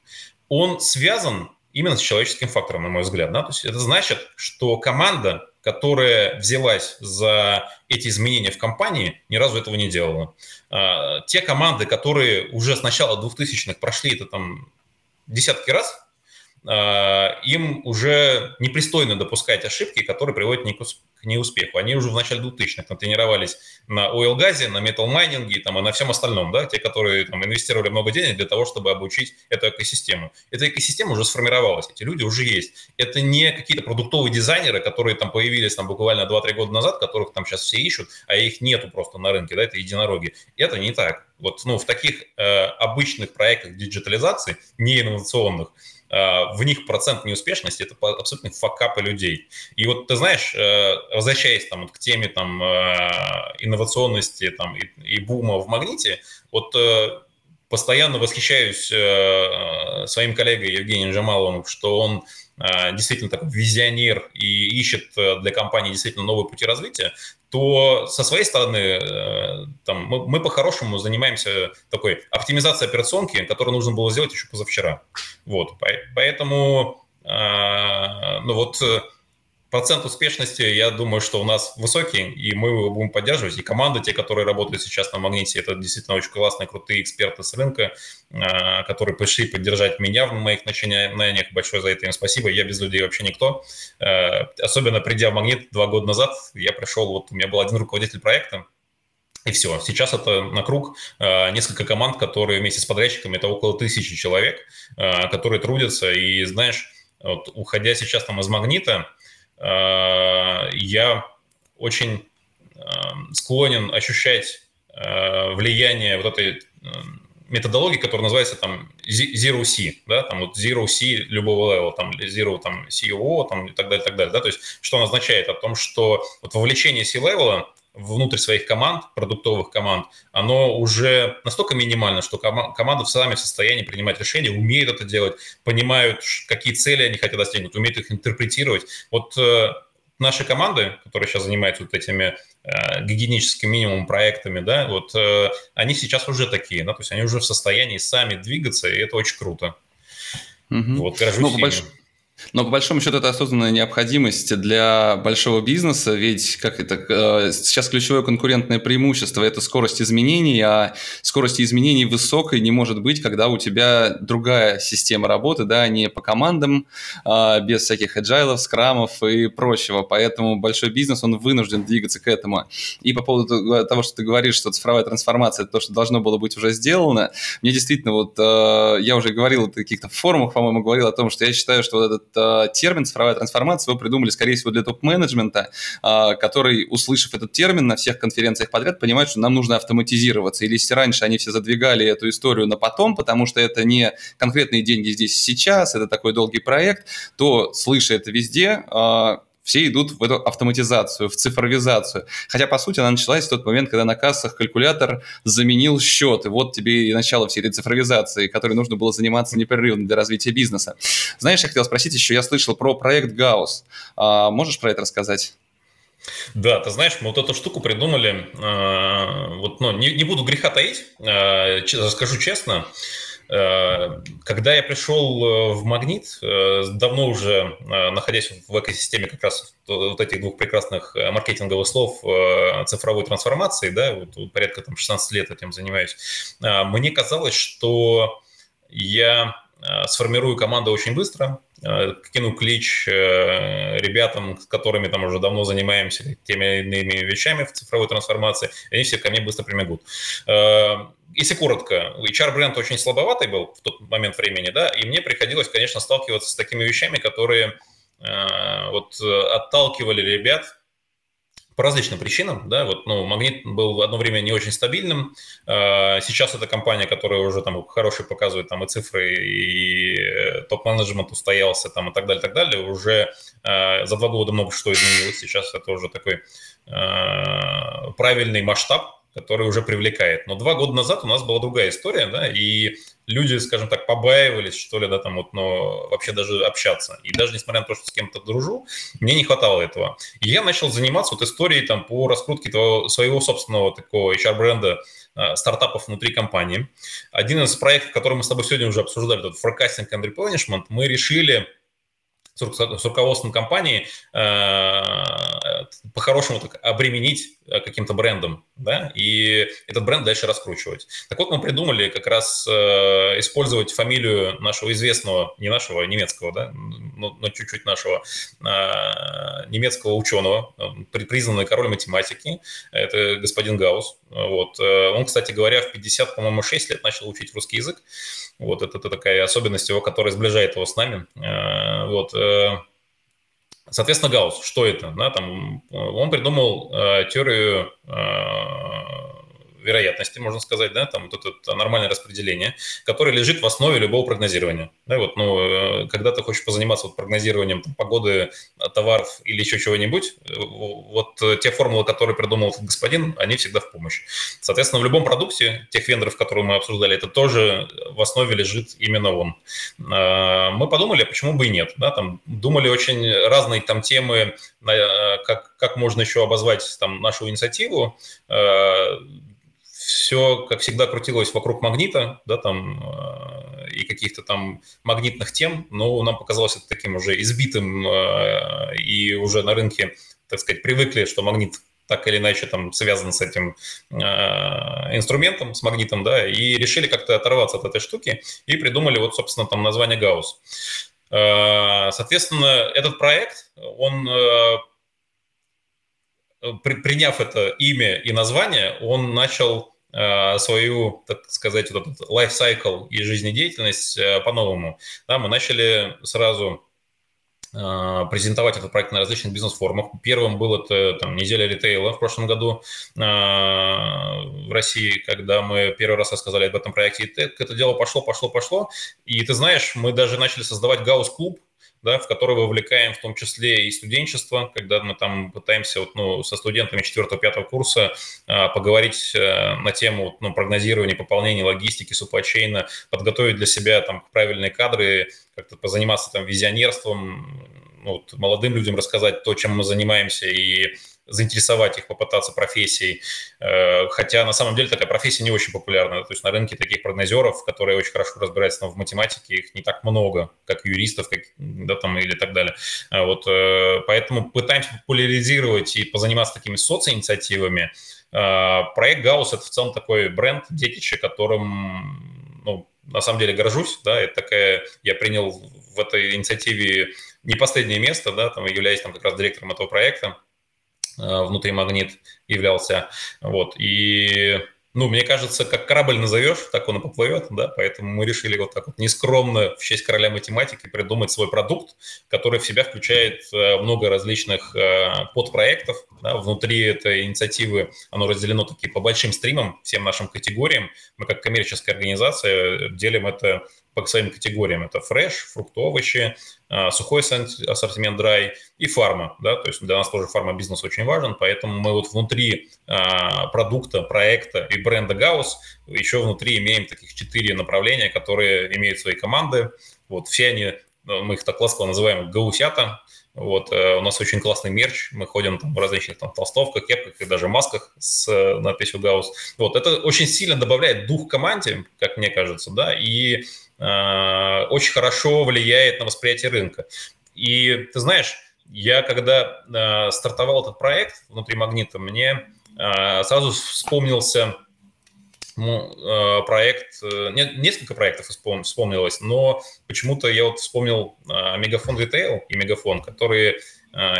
он связан именно с человеческим фактором, на мой взгляд. Да? То есть это значит, что команда, которая взялась за эти изменения в компании, ни разу этого не делала. Э, те команды, которые уже с начала 2000-х прошли это там десятки раз, им уже непристойно допускать ошибки, которые приводят к неуспеху. Они уже в начале 2000-х натренировались на oil газе, на метал майнинге там, и на всем остальном, да, те, которые там, инвестировали много денег для того, чтобы обучить эту экосистему. Эта экосистема уже сформировалась, эти люди уже есть. Это не какие-то продуктовые дизайнеры, которые там появились там, буквально 2-3 года назад, которых там сейчас все ищут, а их нету просто на рынке, да, это единороги. Это не так. Вот ну, в таких э, обычных проектах диджитализации, не инновационных, в них процент неуспешности – это абсолютно факапы людей. И вот ты знаешь, э, возвращаясь там, вот к теме там, э, инновационности там, и, и бума в магните, вот постоянно восхищаюсь своим коллегой Евгением Жамаловым, что он действительно такой визионер и ищет для компании действительно новые пути развития, то со своей стороны э, там, мы, мы по-хорошему занимаемся такой оптимизацией операционки, которую нужно было сделать еще позавчера. Вот, поэтому э, ну вот э, процент успешности, я думаю, что у нас высокий, и мы его будем поддерживать. И команды, те, которые работают сейчас на Магните, это действительно очень классные, крутые эксперты с рынка, а, которые пришли поддержать меня в моих начинаниях. Большое за это им спасибо. Я без людей вообще никто. А, особенно придя в Магнит два года назад, я пришел, вот у меня был один руководитель проекта, и все. Сейчас это на круг а, несколько команд, которые вместе с подрядчиками, это около тысячи человек, которые трудятся. И знаешь, вот, уходя сейчас там из Магнита, я очень э, склонен ощущать э, влияние вот этой методологии, которая называется там Zero C, да, там вот Zero C любого level а, там Zero там CEO, там и так далее, и так далее, да, то есть что он означает? О том, что вот вовлечение C-level а внутрь своих команд, продуктовых команд, оно уже настолько минимально, что ком- команды сами в состоянии принимать решения, умеют это делать, понимают, какие цели они хотят достигнуть, умеют их интерпретировать. Вот э, наши команды, которые сейчас занимаются вот этими э, гигиеническим минимум проектами, да, вот э, они сейчас уже такие, да, то есть они уже в состоянии сами двигаться, и это очень круто. Угу. Вот, ну, больш... Но по большому счету это осознанная необходимость для большого бизнеса, ведь как это, э, сейчас ключевое конкурентное преимущество – это скорость изменений, а скорость изменений высокой не может быть, когда у тебя другая система работы, да, не по командам, а без всяких agile, скрамов и прочего. Поэтому большой бизнес, он вынужден двигаться к этому. И по поводу того, что ты говоришь, что цифровая трансформация – это то, что должно было быть уже сделано, мне действительно, вот э, я уже говорил в каких-то форумах, по-моему, говорил о том, что я считаю, что вот этот э, термин цифровая трансформация его придумали, скорее всего, для топ-менеджмента, э, который, услышав этот термин на всех конференциях подряд, понимает, что нам нужно автоматизироваться. Или если раньше они все задвигали эту историю на потом, потому что это не конкретные деньги здесь сейчас, это такой долгий проект, то, слыша это везде, э, все идут в эту автоматизацию, в цифровизацию. Хотя, по сути, она началась в тот момент, когда на кассах калькулятор заменил счет. И вот тебе и начало всей этой цифровизации, которой нужно было заниматься непрерывно для развития бизнеса. Знаешь, я хотел спросить еще, я слышал про проект Гаус. А, можешь про это рассказать? Да, ты знаешь, мы вот эту штуку придумали, э, вот, ну, не, не буду греха таить, э, скажу честно, Э, когда я пришел э, в «Магнит», э, давно уже находясь в экосистеме как раз вот этих двух прекрасных маркетинговых слов цифровой трансформации, да, вот порядка там 16 лет этим занимаюсь, мне казалось, что я сформирую команду очень быстро, кину клич ребятам, с которыми там уже давно занимаемся теми или иными вещами в цифровой трансформации, они все ко мне быстро прибегут. Если коротко, HR-бренд очень слабоватый был в тот момент времени, да, и мне приходилось, конечно, сталкиваться с такими вещами, которые э, вот отталкивали ребят по различным причинам, да, вот, ну, Магнит был одно время не очень стабильным, э, сейчас это компания, которая уже там хорошие показывает там и цифры, и топ-менеджмент устоялся там и так далее, так далее, уже э, за два года много что изменилось, сейчас это уже такой э, правильный масштаб, который уже привлекает. Но два года назад у нас была другая история, да, и люди, скажем так, побаивались, что ли, да, там вот, но вообще даже общаться. И даже несмотря на то, что с кем-то дружу, мне не хватало этого. И я начал заниматься вот историей там по раскрутке того, своего собственного такого HR-бренда, э, стартапов внутри компании. Один из проектов, который мы с тобой сегодня уже обсуждали, этот forecasting and replenishment, мы решили с руководством компании э, по-хорошему так обременить э, каким-то брендом, да, и этот бренд дальше раскручивать. Так вот, мы придумали как раз э, использовать фамилию нашего известного, не нашего, немецкого, да, но, но чуть-чуть нашего немецкого ученого, признанный король математики, это господин Гаус. Вот. Он, кстати говоря, в 50, по-моему, 6 лет начал учить русский язык. Вот это, это такая особенность его, которая сближает его с нами. Э, вот. Э, соответственно, Гаусс, что это? Да, там, он придумал э, теорию вероятности, можно сказать, да, там вот это нормальное распределение, которое лежит в основе любого прогнозирования. Да, вот, ну, э, когда ты хочешь позаниматься вот прогнозированием там, погоды, товаров или еще чего-нибудь, э, вот те формулы, которые придумал этот господин, они всегда в помощь. Соответственно, в любом продукте, тех вендоров, которые мы обсуждали, это тоже в основе лежит именно он. Мы подумали, а почему бы и нет, да, там думали очень разные там темы, как, как можно еще обозвать там нашу инициативу, все, как всегда, крутилось вокруг магнита, да, там, э, и каких-то там магнитных тем, но нам показалось это таким уже избитым, э, и уже на рынке, так сказать, привыкли, что магнит так или иначе там связан с этим э, инструментом, с магнитом, да, и решили как-то оторваться от этой штуки и придумали вот, собственно, там название Гаусс. Э, соответственно, этот проект, он э, при, приняв это имя и название, он начал свою, так сказать, вот этот cycle и жизнедеятельность э, по-новому. Да, мы начали сразу э, презентовать этот проект на различных бизнес-форумах. Первым был это там, неделя ритейла в прошлом году в России, когда мы первый раз рассказали об этом проекте. И это дело пошло, пошло, пошло. И ты знаешь, мы даже начали создавать гаус-клуб да, в который вовлекаем в том числе и студенчество, когда мы там пытаемся вот, ну, со студентами 4-5 курса а, поговорить а, на тему ну, прогнозирования, пополнения логистики, супачейна, подготовить для себя там правильные кадры, как-то позаниматься там визионерством, ну, вот, молодым людям рассказать то, чем мы занимаемся, и заинтересовать их, попытаться профессией. Э, хотя на самом деле такая профессия не очень популярна. То есть на рынке таких прогнозеров, которые очень хорошо разбираются в математике, их не так много, как юристов как, да, там, или так далее. А вот, э, поэтому пытаемся популяризировать и позаниматься такими социинициативами. Э, проект Гаусс – это в целом такой бренд, детище, которым ну, на самом деле горжусь. Да, это такая, я принял в этой инициативе не последнее место, да, там, являясь там как раз директором этого проекта. Э, внутри магнит являлся. Вот. И ну, мне кажется, как корабль назовешь, так он и поплывет, да, поэтому мы решили вот так вот нескромно в честь короля математики придумать свой продукт, который в себя включает э, много различных э, подпроектов, да, внутри этой инициативы оно разделено таки по большим стримам, всем нашим категориям. Мы как коммерческая организация делим это по своим категориям. Это фреш, фрукты, овощи, а, сухой ассортимент драй и фарма. Да? То есть для нас тоже фарма-бизнес очень важен, поэтому мы вот внутри а, продукта, проекта и бренда Гаус еще внутри имеем таких четыре направления, которые имеют свои команды. Вот все они, ну, мы их так ласково называем гаусята, вот, э, у нас очень классный мерч, мы ходим там, в различных там толстовках, кепках и даже масках с э, надписью Гаус. Вот, это очень сильно добавляет дух команде, как мне кажется, да, и Э, очень хорошо влияет на восприятие рынка. И ты знаешь, я когда э, стартовал этот проект внутри Магнита, мне э, сразу вспомнился проект, несколько проектов вспомнилось, но почему-то я вот вспомнил Мегафон Retail и Мегафон, которые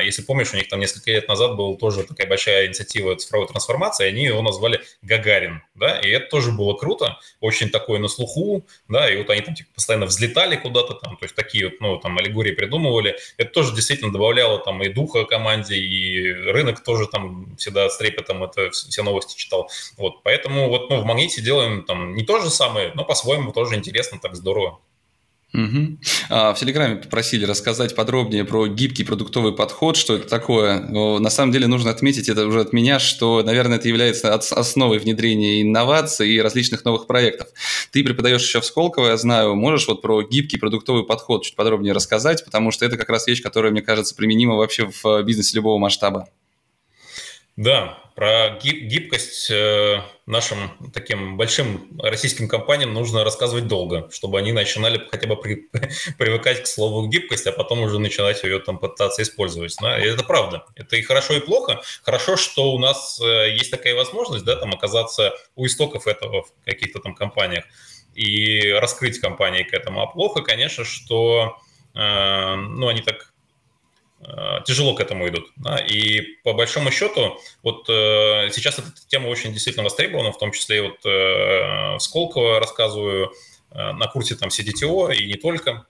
если помнишь, у них там несколько лет назад была тоже такая большая инициатива цифровой трансформации, они его назвали Гагарин, да, и это тоже было круто, очень такое на слуху, да, и вот они там типа, постоянно взлетали куда-то там, то есть такие вот, ну, там аллегории придумывали, это тоже действительно добавляло там и духа команде, и рынок тоже там всегда с трепетом это все новости читал, вот, поэтому вот, ну, в Магните делаем там не то же самое, но по-своему тоже интересно, так здорово. Угу. В Телеграме попросили рассказать подробнее про гибкий продуктовый подход, что это такое. На самом деле нужно отметить это уже от меня, что, наверное, это является основой внедрения инноваций и различных новых проектов. Ты преподаешь еще в Сколково, я знаю. Можешь вот про гибкий продуктовый подход чуть подробнее рассказать, потому что это как раз вещь, которая, мне кажется, применима вообще в бизнесе любого масштаба. Да, про гиб- гибкость э, нашим таким большим российским компаниям нужно рассказывать долго, чтобы они начинали хотя бы при, привыкать к слову гибкость, а потом уже начинать ее там пытаться использовать. Да? И это правда. Это и хорошо, и плохо. Хорошо, что у нас э, есть такая возможность, да, там оказаться у истоков этого в каких-то там компаниях и раскрыть компании к этому. А плохо, конечно, что э, ну, они так тяжело к этому идут. Да? И по большому счету, вот э, сейчас эта тема очень действительно востребована, в том числе вот э, в Сколково рассказываю э, на курсе там CDTO и не только.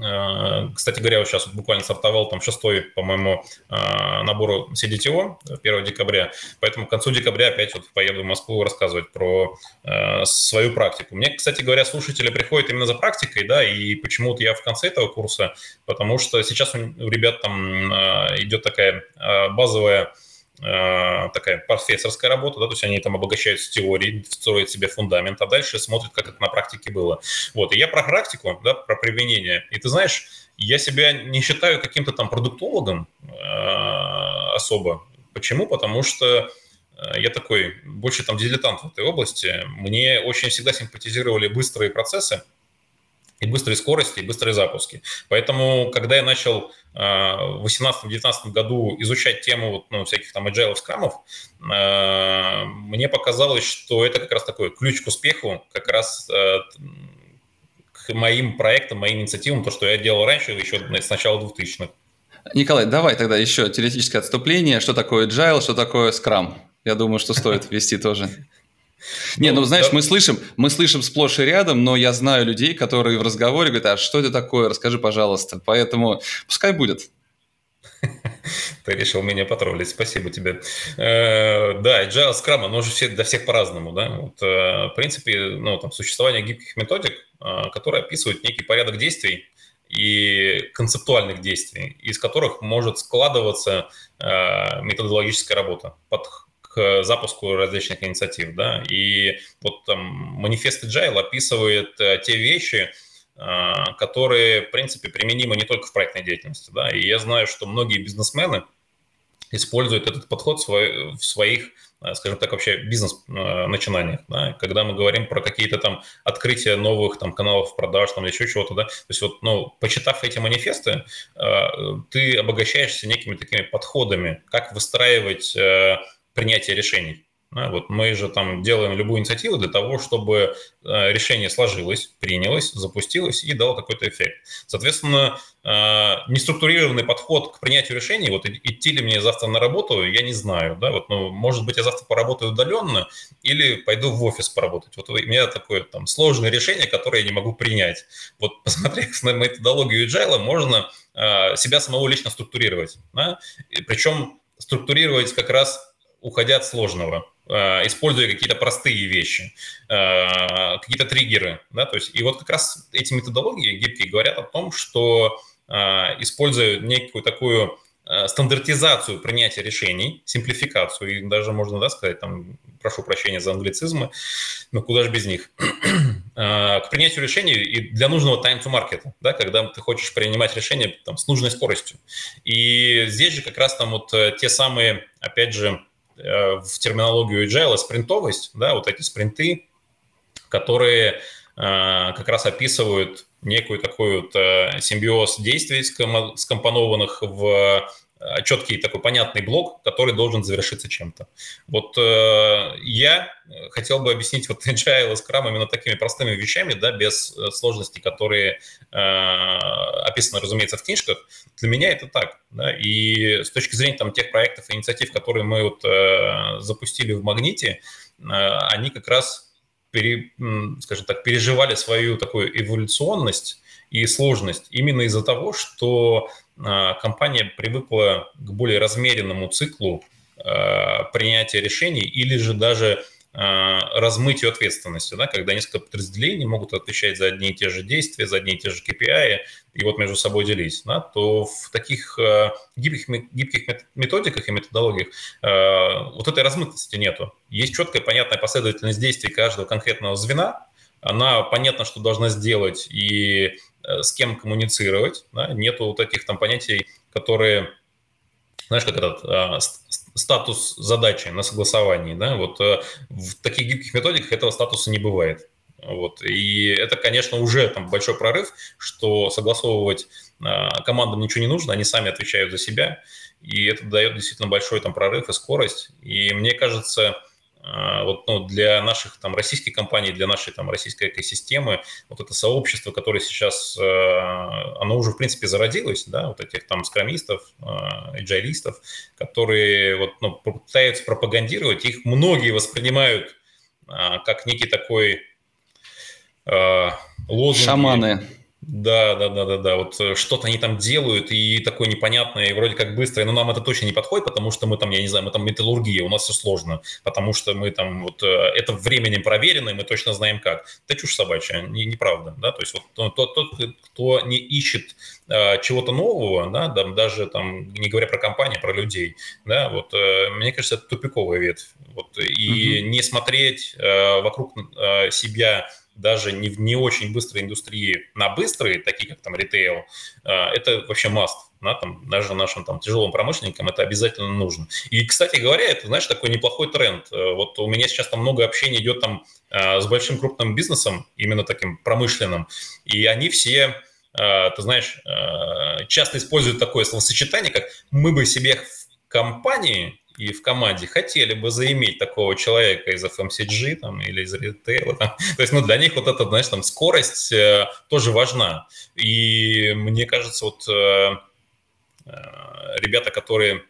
Э, кстати говоря, сейчас буквально стартовал там шестой, по-моему, э, набор CDTO 1 декабря, поэтому к концу декабря опять вот поеду в Москву рассказывать про э, свою практику. Мне, кстати говоря, слушатели приходят именно за практикой, да, и почему-то я в конце этого курса, потому что сейчас у ребят там идет такая базовая такая профессорская работа, да, то есть они там обогащаются теорией, строят себе фундамент, а дальше смотрят, как это на практике было. Вот, и я про практику, да, про применение. И ты знаешь, я себя не считаю каким-то там продуктологом э, особо. Почему? Потому что э, я такой больше там дилетант в этой области. Мне очень всегда симпатизировали быстрые процессы, и быстрые скорости, и быстрые запуски. Поэтому, когда я начал в 2018-2019 году изучать тему ну, всяких там agile скрамов, э, мне показалось, что это как раз такой ключ к успеху, как раз э, к моим проектам, моим инициативам, то, что я делал раньше, еще с начала 2000-х. Николай, давай тогда еще теоретическое отступление. Что такое agile, что такое Scrum? Я думаю, что стоит ввести тоже. Не, ну, ну знаешь, да. мы слышим, мы слышим сплошь и рядом, но я знаю людей, которые в разговоре говорят, а что это такое, расскажи, пожалуйста. Поэтому пускай будет. Ты решил меня потроллить, спасибо тебе. Э, да, agile, Scrum, оно же все, для всех по-разному, да. Вот, э, в принципе, ну, там, существование гибких методик, э, которые описывают некий порядок действий, и концептуальных действий, из которых может складываться методологическая работа под к запуску различных инициатив, да, и вот там манифест Agile описывает э, те вещи, э, которые, в принципе, применимы не только в проектной деятельности, да, и я знаю, что многие бизнесмены используют этот подход в своих Э, скажем так, вообще бизнес-начинаниях, да, когда мы говорим про какие-то там открытия новых там каналов продаж, там еще чего-то, да, то есть вот, ну, почитав эти манифесты, ты обогащаешься некими такими подходами, как выстраивать принятие решений. Да, вот мы же там делаем любую инициативу для того, чтобы э, решение сложилось, принялось, запустилось и дало какой-то эффект. Соответственно, э, неструктурированный подход к принятию решений, вот идти ли мне завтра на работу, я не знаю. Да? Вот, ну, может быть, я завтра поработаю удаленно или пойду в офис поработать. Вот у меня такое там сложное решение, которое я не могу принять. Вот посмотрев на методологию agile, можно э, себя самого лично структурировать. Да? И причем структурировать как раз уходя от сложного. Э, используя какие-то простые вещи, э, какие-то триггеры. Да? То есть, и вот как раз эти методологии гибкие говорят о том, что э, используя некую такую стандартизацию принятия решений, симплификацию, и даже можно да, сказать, там, прошу прощения за англицизмы, но куда же без них, к принятию решений и для нужного time to market, да, когда ты хочешь принимать решения там, с нужной скоростью. И здесь же как раз там вот те самые, опять же, в терминологию agile спринтовость, да, вот эти спринты, которые э, как раз описывают некую такой вот э, симбиоз действий, скомпонованных в четкий такой понятный блок, который должен завершиться чем-то. Вот э, я хотел бы объяснить вот agile и Scrum именно такими простыми вещами, да, без сложностей, которые э, описаны, разумеется, в книжках. Для меня это так. Да, и с точки зрения там, тех проектов и инициатив, которые мы вот, э, запустили в «Магните», э, они как раз, пере, скажем так, переживали свою такую эволюционность и сложность именно из-за того, что э, компания привыкла к более размеренному циклу э, принятия решений или же даже Э, размытию ответственности, да, когда несколько подразделений могут отвечать за одни и те же действия, за одни и те же KPI, и вот между собой делить, да, то в таких гибких, гибких методиках и методологиях вот этой размытости нету. Есть четкая, понятная последовательность действий каждого конкретного звена, она понятно, что должна сделать и с кем коммуницировать, да, нету вот этих там понятий, которые знаешь, как этот а, статус задачи на согласовании, да, вот э, в таких гибких методиках этого статуса не бывает. Вот. И это, конечно, уже там большой прорыв, что согласовывать а, командам ничего не нужно, они сами отвечают за себя, и это дает действительно большой там прорыв и скорость. И мне кажется, вот, ну, для наших там российских компаний, для нашей там российской экосистемы, вот это сообщество, которое сейчас, э, оно уже в принципе зародилось, да, вот этих там скромистов, эджайлистов, которые вот, ну, пытаются пропагандировать, их многие воспринимают а, как некий такой лозунг. Шаманы. Да, да, да, да, да. Вот э, что-то они там делают, и такое непонятное, и вроде как быстрое, но нам это точно не подходит, потому что мы там, я не знаю, мы там металлургия, у нас все сложно, потому что мы там вот э, это временем проверено, и мы точно знаем как. Это чушь собачья, не, неправда, да, то есть вот тот, тот, кто не ищет э, чего-то нового, да, там, даже там, не говоря про компании, про людей, да, вот, э, мне кажется, это тупиковая ветвь, вот, и угу. не смотреть э, вокруг э, себя даже не в не очень быстрой индустрии на быстрые, такие как там ритейл, э, это вообще must. Да, там, даже нашим там, тяжелым промышленникам это обязательно нужно. И, кстати говоря, это, знаешь, такой неплохой тренд. Э, вот у меня сейчас там много общения идет там э, с большим крупным бизнесом, именно таким промышленным, и они все ты знаешь, часто используют такое словосочетание, как «мы бы себе в компании и в команде хотели бы заиметь такого человека из FMCG там, или из ритейла. Там. То есть, ну, для них вот эта, знаешь, там, скорость э, тоже важна. И мне кажется, вот э, э, ребята, которые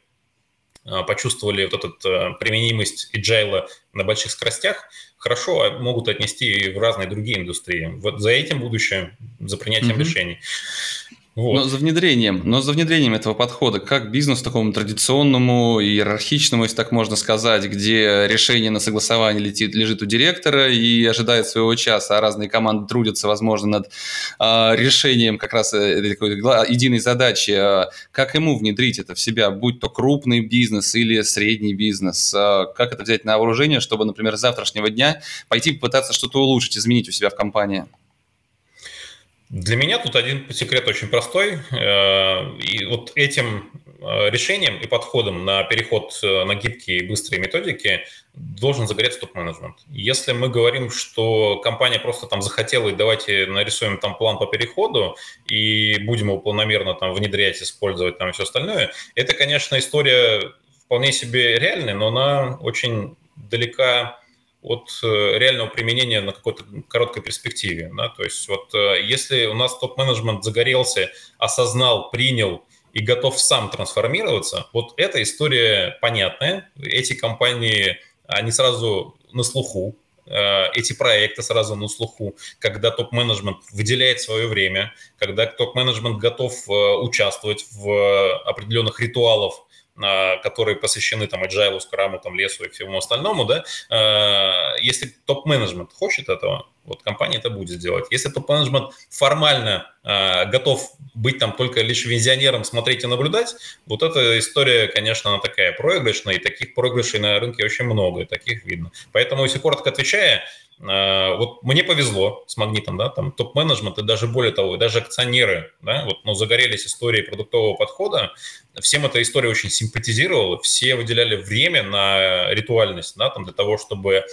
э, почувствовали вот эту э, применимость agile на больших скоростях, хорошо могут отнести и в разные другие индустрии. Вот за этим будущее, за принятием mm-hmm. решений. Вот. Но за внедрением, но за внедрением этого подхода, как бизнес такому традиционному, иерархичному, если так можно сказать, где решение на согласование летит, лежит у директора и ожидает своего часа, а разные команды трудятся, возможно, над э, решением как раз такой единой задачи, э, как ему внедрить это в себя, будь то крупный бизнес или средний бизнес, э, как это взять на вооружение, чтобы, например, с завтрашнего дня пойти попытаться что-то улучшить, изменить у себя в компании. Для меня тут один секрет очень простой. Э, и вот этим э, решением и подходом на переход э, на гибкие и быстрые методики должен загореться топ-менеджмент. Если мы говорим, что компания просто там захотела, и давайте нарисуем там план по переходу, и будем его планомерно там внедрять, использовать там все остальное, это, конечно, история вполне себе реальная, но она очень далека от э, реального применения на какой-то короткой перспективе. Да? То есть вот э, если у нас топ-менеджмент загорелся, осознал, принял и готов сам трансформироваться, вот эта история понятная. Эти компании, они сразу на слуху, э, эти проекты сразу на слуху, когда топ-менеджмент выделяет свое время, когда топ-менеджмент готов участвовать в определенных ритуалах которые посвящены там agile, скраму, там, лесу и всему остальному, да, э, если топ-менеджмент хочет этого, вот компания это будет делать. Если топ-менеджмент формально э, готов быть там только лишь визионером, смотреть и наблюдать, вот эта история, конечно, она такая проигрышная, и таких проигрышей на рынке очень много, и таких видно. Поэтому, если коротко отвечая, вот мне повезло с магнитом, да, там топ-менеджмент и даже более того, даже акционеры, да, вот, ну, загорелись историей продуктового подхода, всем эта история очень симпатизировала, все выделяли время на ритуальность, да, там для того, чтобы э,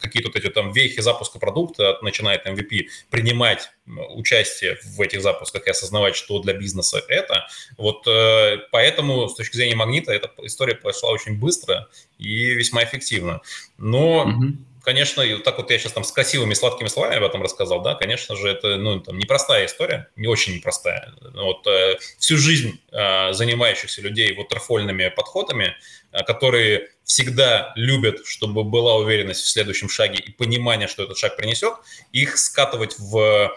какие-то вот эти там вехи запуска продукта, начиная от MVP, принимать участие в этих запусках и осознавать, что для бизнеса это. Вот э, поэтому с точки зрения магнита эта история пошла очень быстро и весьма эффективно. Но mm-hmm конечно, и вот так вот я сейчас там с красивыми сладкими словами об этом рассказал, да, конечно же, это, ну, там, непростая история, не очень непростая. Вот э, всю жизнь э, занимающихся людей ватерфольными подходами, э, которые всегда любят, чтобы была уверенность в следующем шаге и понимание, что этот шаг принесет, их скатывать в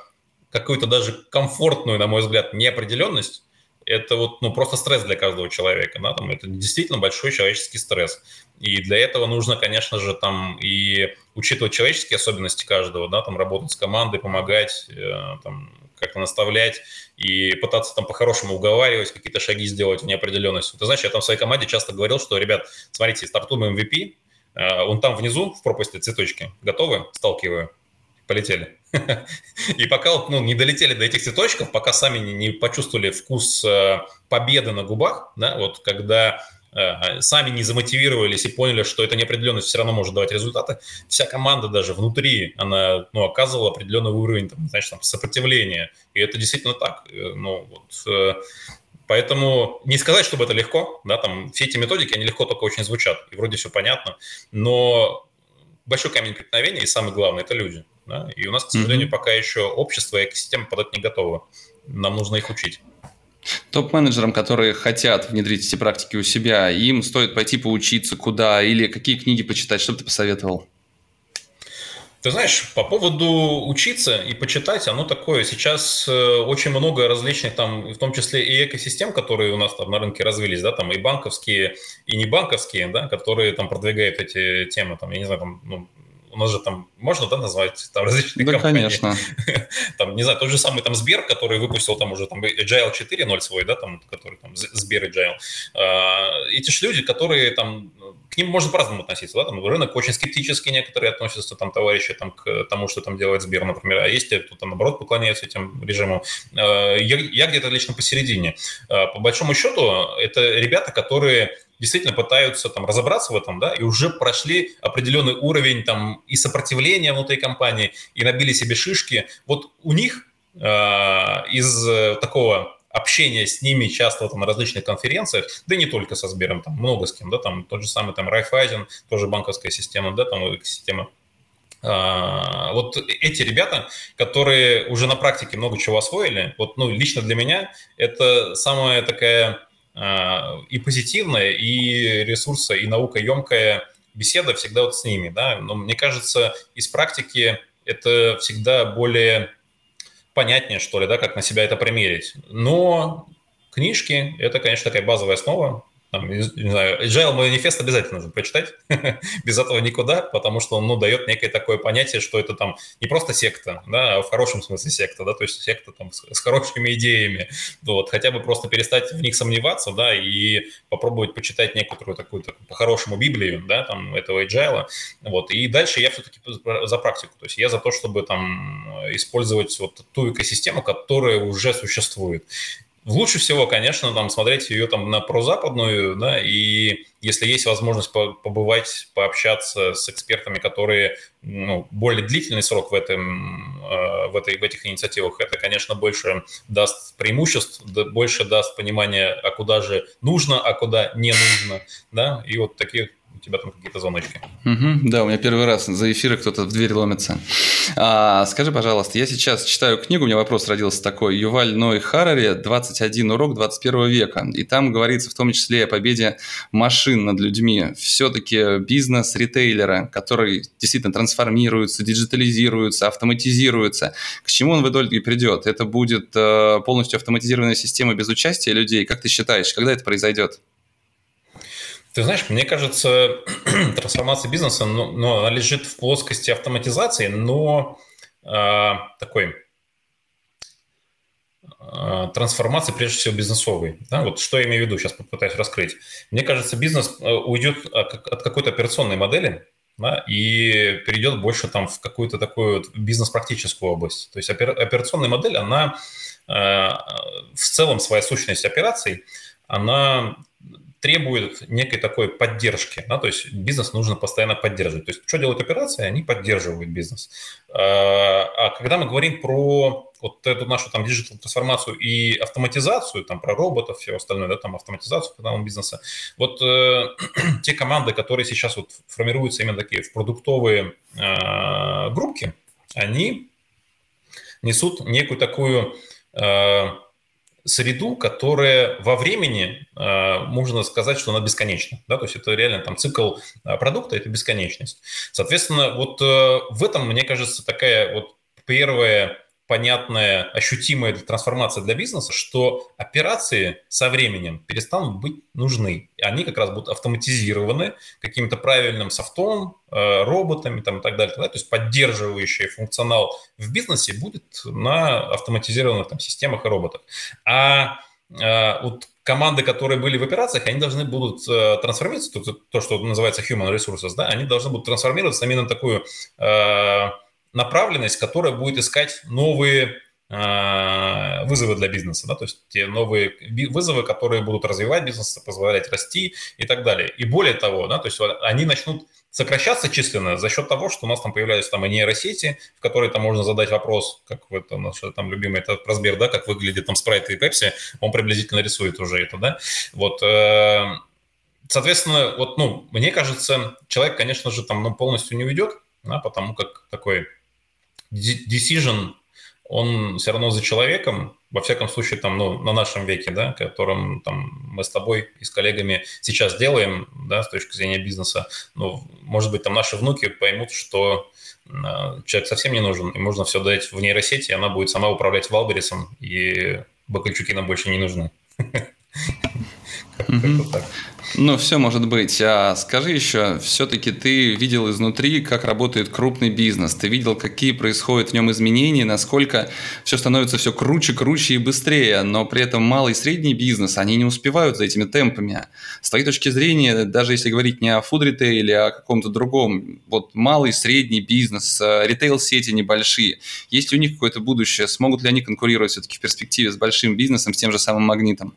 какую-то даже комфортную, на мой взгляд, неопределенность, это вот, ну, просто стресс для каждого человека, да, там, это действительно большой человеческий стресс. И для этого нужно, конечно же, там и учитывать человеческие особенности каждого, да, там работать с командой, помогать, э, там, как-то наставлять и пытаться там по-хорошему уговаривать, какие-то шаги сделать в неопределенность. Ты знаешь, я там в своей команде часто говорил, что, ребят, смотрите, стартуем MVP, э, он там внизу в пропасти цветочки, готовы? Сталкиваю полетели. И пока ну, не долетели до этих цветочков, пока сами не, не почувствовали вкус э, победы на губах, да, вот когда э, сами не замотивировались и поняли, что эта неопределенность все равно может давать результаты, вся команда даже внутри, она ну, оказывала определенный уровень там, знаешь, там, сопротивления. И это действительно так. Э, ну, вот, э, Поэтому не сказать, чтобы это легко, да, там все эти методики, они легко только очень звучат, и вроде все понятно, но большой камень преткновения, и самое главное, это люди. Да? И у нас, к сожалению, mm-hmm. пока еще общество и экосистема под это не готовы. Нам нужно их учить. Топ-менеджерам, которые хотят внедрить эти практики у себя, им стоит пойти поучиться куда или какие книги почитать, что бы ты посоветовал? Ты знаешь, по поводу учиться и почитать, оно такое. Сейчас э, очень много различных там, в том числе и экосистем, которые у нас там на рынке развились, да, там и банковские, и не банковские, да, которые там продвигают эти темы, там, я не знаю, там, ну, у нас же там можно, да, назвать там различные да, компании? конечно. Там, не знаю, тот же самый там Сбер, который выпустил там уже там Agile 4.0 свой, да, там, который там Сбер Agile. А, эти же люди, которые там, к ним можно по-разному относиться, да, там рынок очень скептически некоторые относятся, там, товарищи, там, к тому, что там делает Сбер, например, а есть те, кто там, наоборот, поклоняются этим режимам. А, я, я где-то лично посередине. А, по большому счету, это ребята, которые действительно пытаются там разобраться в этом, да, и уже прошли определенный уровень там и сопротивления внутри компании, и набили себе шишки. Вот у них э, из э, такого общения с ними часто там, на различных конференциях, да не только со Сбером, там много с кем, да, там тот же самый там Райфайзен, тоже банковская система, да, там экосистема. А, вот эти ребята, которые уже на практике много чего освоили, вот, ну, лично для меня это самая такая и позитивная, и ресурса, и наукоемкая беседа всегда вот с ними, да, но мне кажется, из практики это всегда более понятнее, что ли, да, как на себя это примерить. Но книжки – это, конечно, такая базовая основа, там, не знаю, Agile манифест обязательно нужно прочитать, без этого никуда, потому что он ну, дает некое такое понятие, что это там не просто секта, да, а в хорошем смысле секта, да, то есть секта там с, с хорошими идеями, вот, хотя бы просто перестать в них сомневаться, да, и попробовать почитать некоторую такую, так, по-хорошему Библию, да, там, этого Agile, вот, и дальше я все-таки за практику, то есть я за то, чтобы там использовать вот ту экосистему, которая уже существует, Лучше всего, конечно, там смотреть ее там на прозападную, да, и если есть возможность побывать, пообщаться с экспертами, которые ну, более длительный срок в, этом, э, в, этой, в этих инициативах, это, конечно, больше даст преимуществ, больше даст понимания, а куда же нужно, а куда не нужно, да, и вот такие тебя там какие-то зоночки. Угу, да, у меня первый раз за эфиры кто-то в дверь ломится. А, скажи, пожалуйста, я сейчас читаю книгу, у меня вопрос родился такой, Юваль Ной Харари «21 урок 21 века», и там говорится в том числе о победе машин над людьми. Все-таки бизнес ритейлера, который действительно трансформируется, диджитализируется, автоматизируется, к чему он в итоге придет? Это будет э, полностью автоматизированная система без участия людей? Как ты считаешь, когда это произойдет? Ты знаешь, мне кажется, трансформация бизнеса, ну, ну, она лежит в плоскости автоматизации, но э, такой э, трансформации, прежде всего, бизнесовой. Да? Вот что я имею в виду, сейчас попытаюсь раскрыть. Мне кажется, бизнес э, уйдет от какой-то операционной модели, да, и перейдет больше там в какую-то такую бизнес-практическую область. То есть операционная модель, она э, в целом своя сущность операций, она требует некой такой поддержки. Да? То есть бизнес нужно постоянно поддерживать. То есть что делают операции? Они поддерживают бизнес. А, а когда мы говорим про вот эту нашу там digital трансформацию и автоматизацию, там про роботов, все остальное, да, там автоматизацию канала бизнеса, вот э, те команды, которые сейчас вот формируются именно такие в продуктовые э, группки, они несут некую такую э, среду, которая во времени, э, можно сказать, что она бесконечна. Да? То есть это реально там цикл э, продукта – это бесконечность. Соответственно, вот э, в этом, мне кажется, такая вот первая понятная, ощутимая трансформация для бизнеса, что операции со временем перестанут быть нужны. Они как раз будут автоматизированы каким-то правильным софтом, э, роботами там, и так далее. То есть поддерживающий функционал в бизнесе будет на автоматизированных там, системах и роботах. А э, вот команды, которые были в операциях, они должны будут э, трансформироваться, то, то, что называется human resources, да, они должны будут трансформироваться именно на такую направленность, которая будет искать новые а, вызовы для бизнеса, да, то есть те новые вызовы, которые будут развивать бизнес, позволять расти и так далее. И более того, да, то есть они начнут сокращаться численно за счет того, что у нас там появляются там и нейросети, в которые там можно задать вопрос, как в это наш там любимый этот разбер, да, как выглядит там спрайт и пепси, он приблизительно рисует уже это, да, вот, э, соответственно, вот, ну, мне кажется, человек, конечно же, там, ну, полностью не уйдет, да, потому как такой decision, он все равно за человеком, во всяком случае, там, ну, на нашем веке, да, которым там, мы с тобой и с коллегами сейчас делаем, да, с точки зрения бизнеса, ну, может быть, там наши внуки поймут, что э, человек совсем не нужен, и можно все дать в нейросети, и она будет сама управлять Валберисом, и Бакальчуки нам больше не нужны. Ну, все может быть. А скажи еще, все-таки ты видел изнутри, как работает крупный бизнес. Ты видел, какие происходят в нем изменения, насколько все становится все круче, круче и быстрее. Но при этом малый и средний бизнес, они не успевают за этими темпами. С твоей точки зрения, даже если говорить не о фуд-ритейле, а о каком-то другом, вот малый, средний бизнес, э, ритейл-сети небольшие, есть ли у них какое-то будущее? Смогут ли они конкурировать все-таки в перспективе с большим бизнесом, с тем же самым магнитом?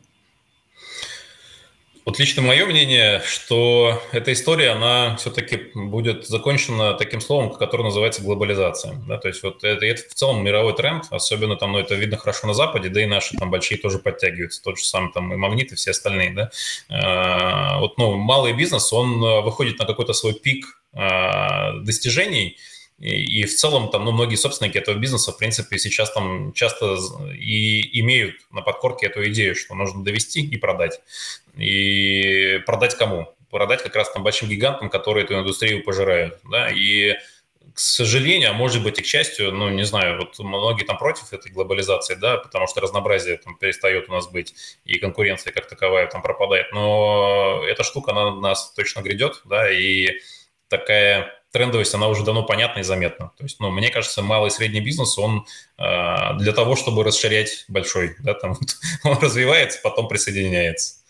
Вот лично мое мнение, что эта история, она все-таки будет закончена таким словом, которое называется глобализация. Да, то есть вот это, это в целом мировой тренд, особенно там, ну, это видно хорошо на Западе, да и наши там большие тоже подтягиваются, тот же самый там и Магнит, и все остальные, да. А, вот, ну, малый бизнес, он выходит на какой-то свой пик а, достижений, и, в целом там, ну, многие собственники этого бизнеса, в принципе, сейчас там часто и имеют на подкорке эту идею, что нужно довести и продать. И продать кому? Продать как раз там большим гигантам, которые эту индустрию пожирают. Да? И к сожалению, а может быть и к счастью, ну, не знаю, вот многие там против этой глобализации, да, потому что разнообразие там перестает у нас быть, и конкуренция как таковая там пропадает, но эта штука, она нас точно грядет, да, и такая трендовость, она уже давно понятна и заметна. То есть, ну, мне кажется, малый и средний бизнес, он э, для того, чтобы расширять большой, да, там он развивается, потом присоединяется.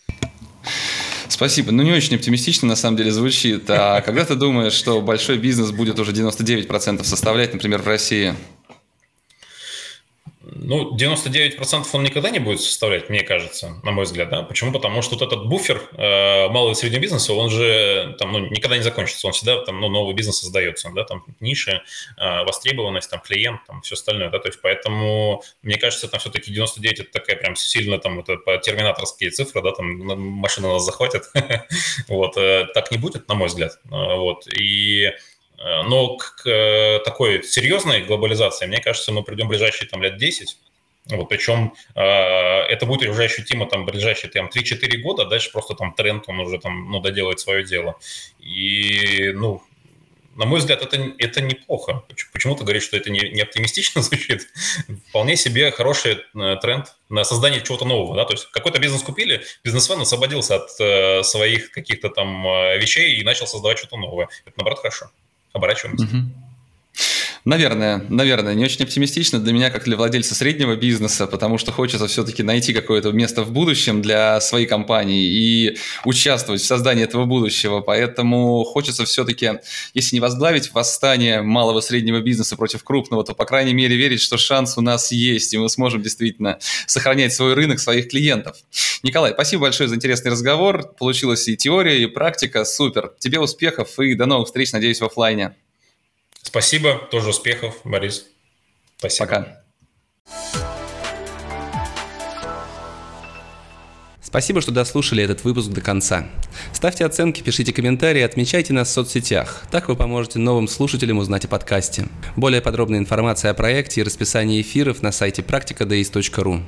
Спасибо. Ну, не очень оптимистично, на самом деле, звучит. А когда ты думаешь, что большой бизнес будет уже 99% составлять, например, в России? Ну, 99% он никогда не будет составлять, мне кажется, на мой взгляд. Да? Почему? Потому что вот этот буфер э, малого и среднего бизнеса, он же там, ну, никогда не закончится. Он всегда там, ну, новый бизнес создается. Да? Там ниши, э, востребованность, там, клиент, там, все остальное. Да? То есть, поэтому, мне кажется, там все-таки 99 – это такая прям сильно там, это по терминаторские цифры, да, там машина нас захватит. вот. Э, так не будет, на мой взгляд. Э, вот. И но к, к такой серьезной глобализации, мне кажется, мы придем в ближайшие там, лет 10. Вот, причем э, это будет уже ощутимо там ближайшие там, 3-4 года, дальше просто там тренд, он уже там, ну, доделает свое дело. И, ну, на мой взгляд, это, это неплохо. Почему ты говоришь, что это не, не оптимистично звучит? Вполне себе хороший э, тренд на создание чего-то нового. Да? То есть какой-то бизнес купили, бизнесмен освободился от э, своих каких-то там э, вещей и начал создавать что-то новое. Это, наоборот, хорошо оборачиваемся. Угу. Наверное, наверное, не очень оптимистично для меня, как для владельца среднего бизнеса, потому что хочется все-таки найти какое-то место в будущем для своей компании и участвовать в создании этого будущего. Поэтому хочется все-таки, если не возглавить восстание малого среднего бизнеса против крупного, то, по крайней мере, верить, что шанс у нас есть, и мы сможем действительно сохранять свой рынок, своих клиентов. Николай, спасибо большое за интересный разговор. Получилась и теория, и практика. Супер. Тебе успехов и до новых встреч, надеюсь, в офлайне. Спасибо, тоже успехов, Борис. Спасибо. Пока. Спасибо, что дослушали этот выпуск до конца. Ставьте оценки, пишите комментарии, отмечайте нас в соцсетях. Так вы поможете новым слушателям узнать о подкасте. Более подробная информация о проекте и расписании эфиров на сайте практикадеис.ру.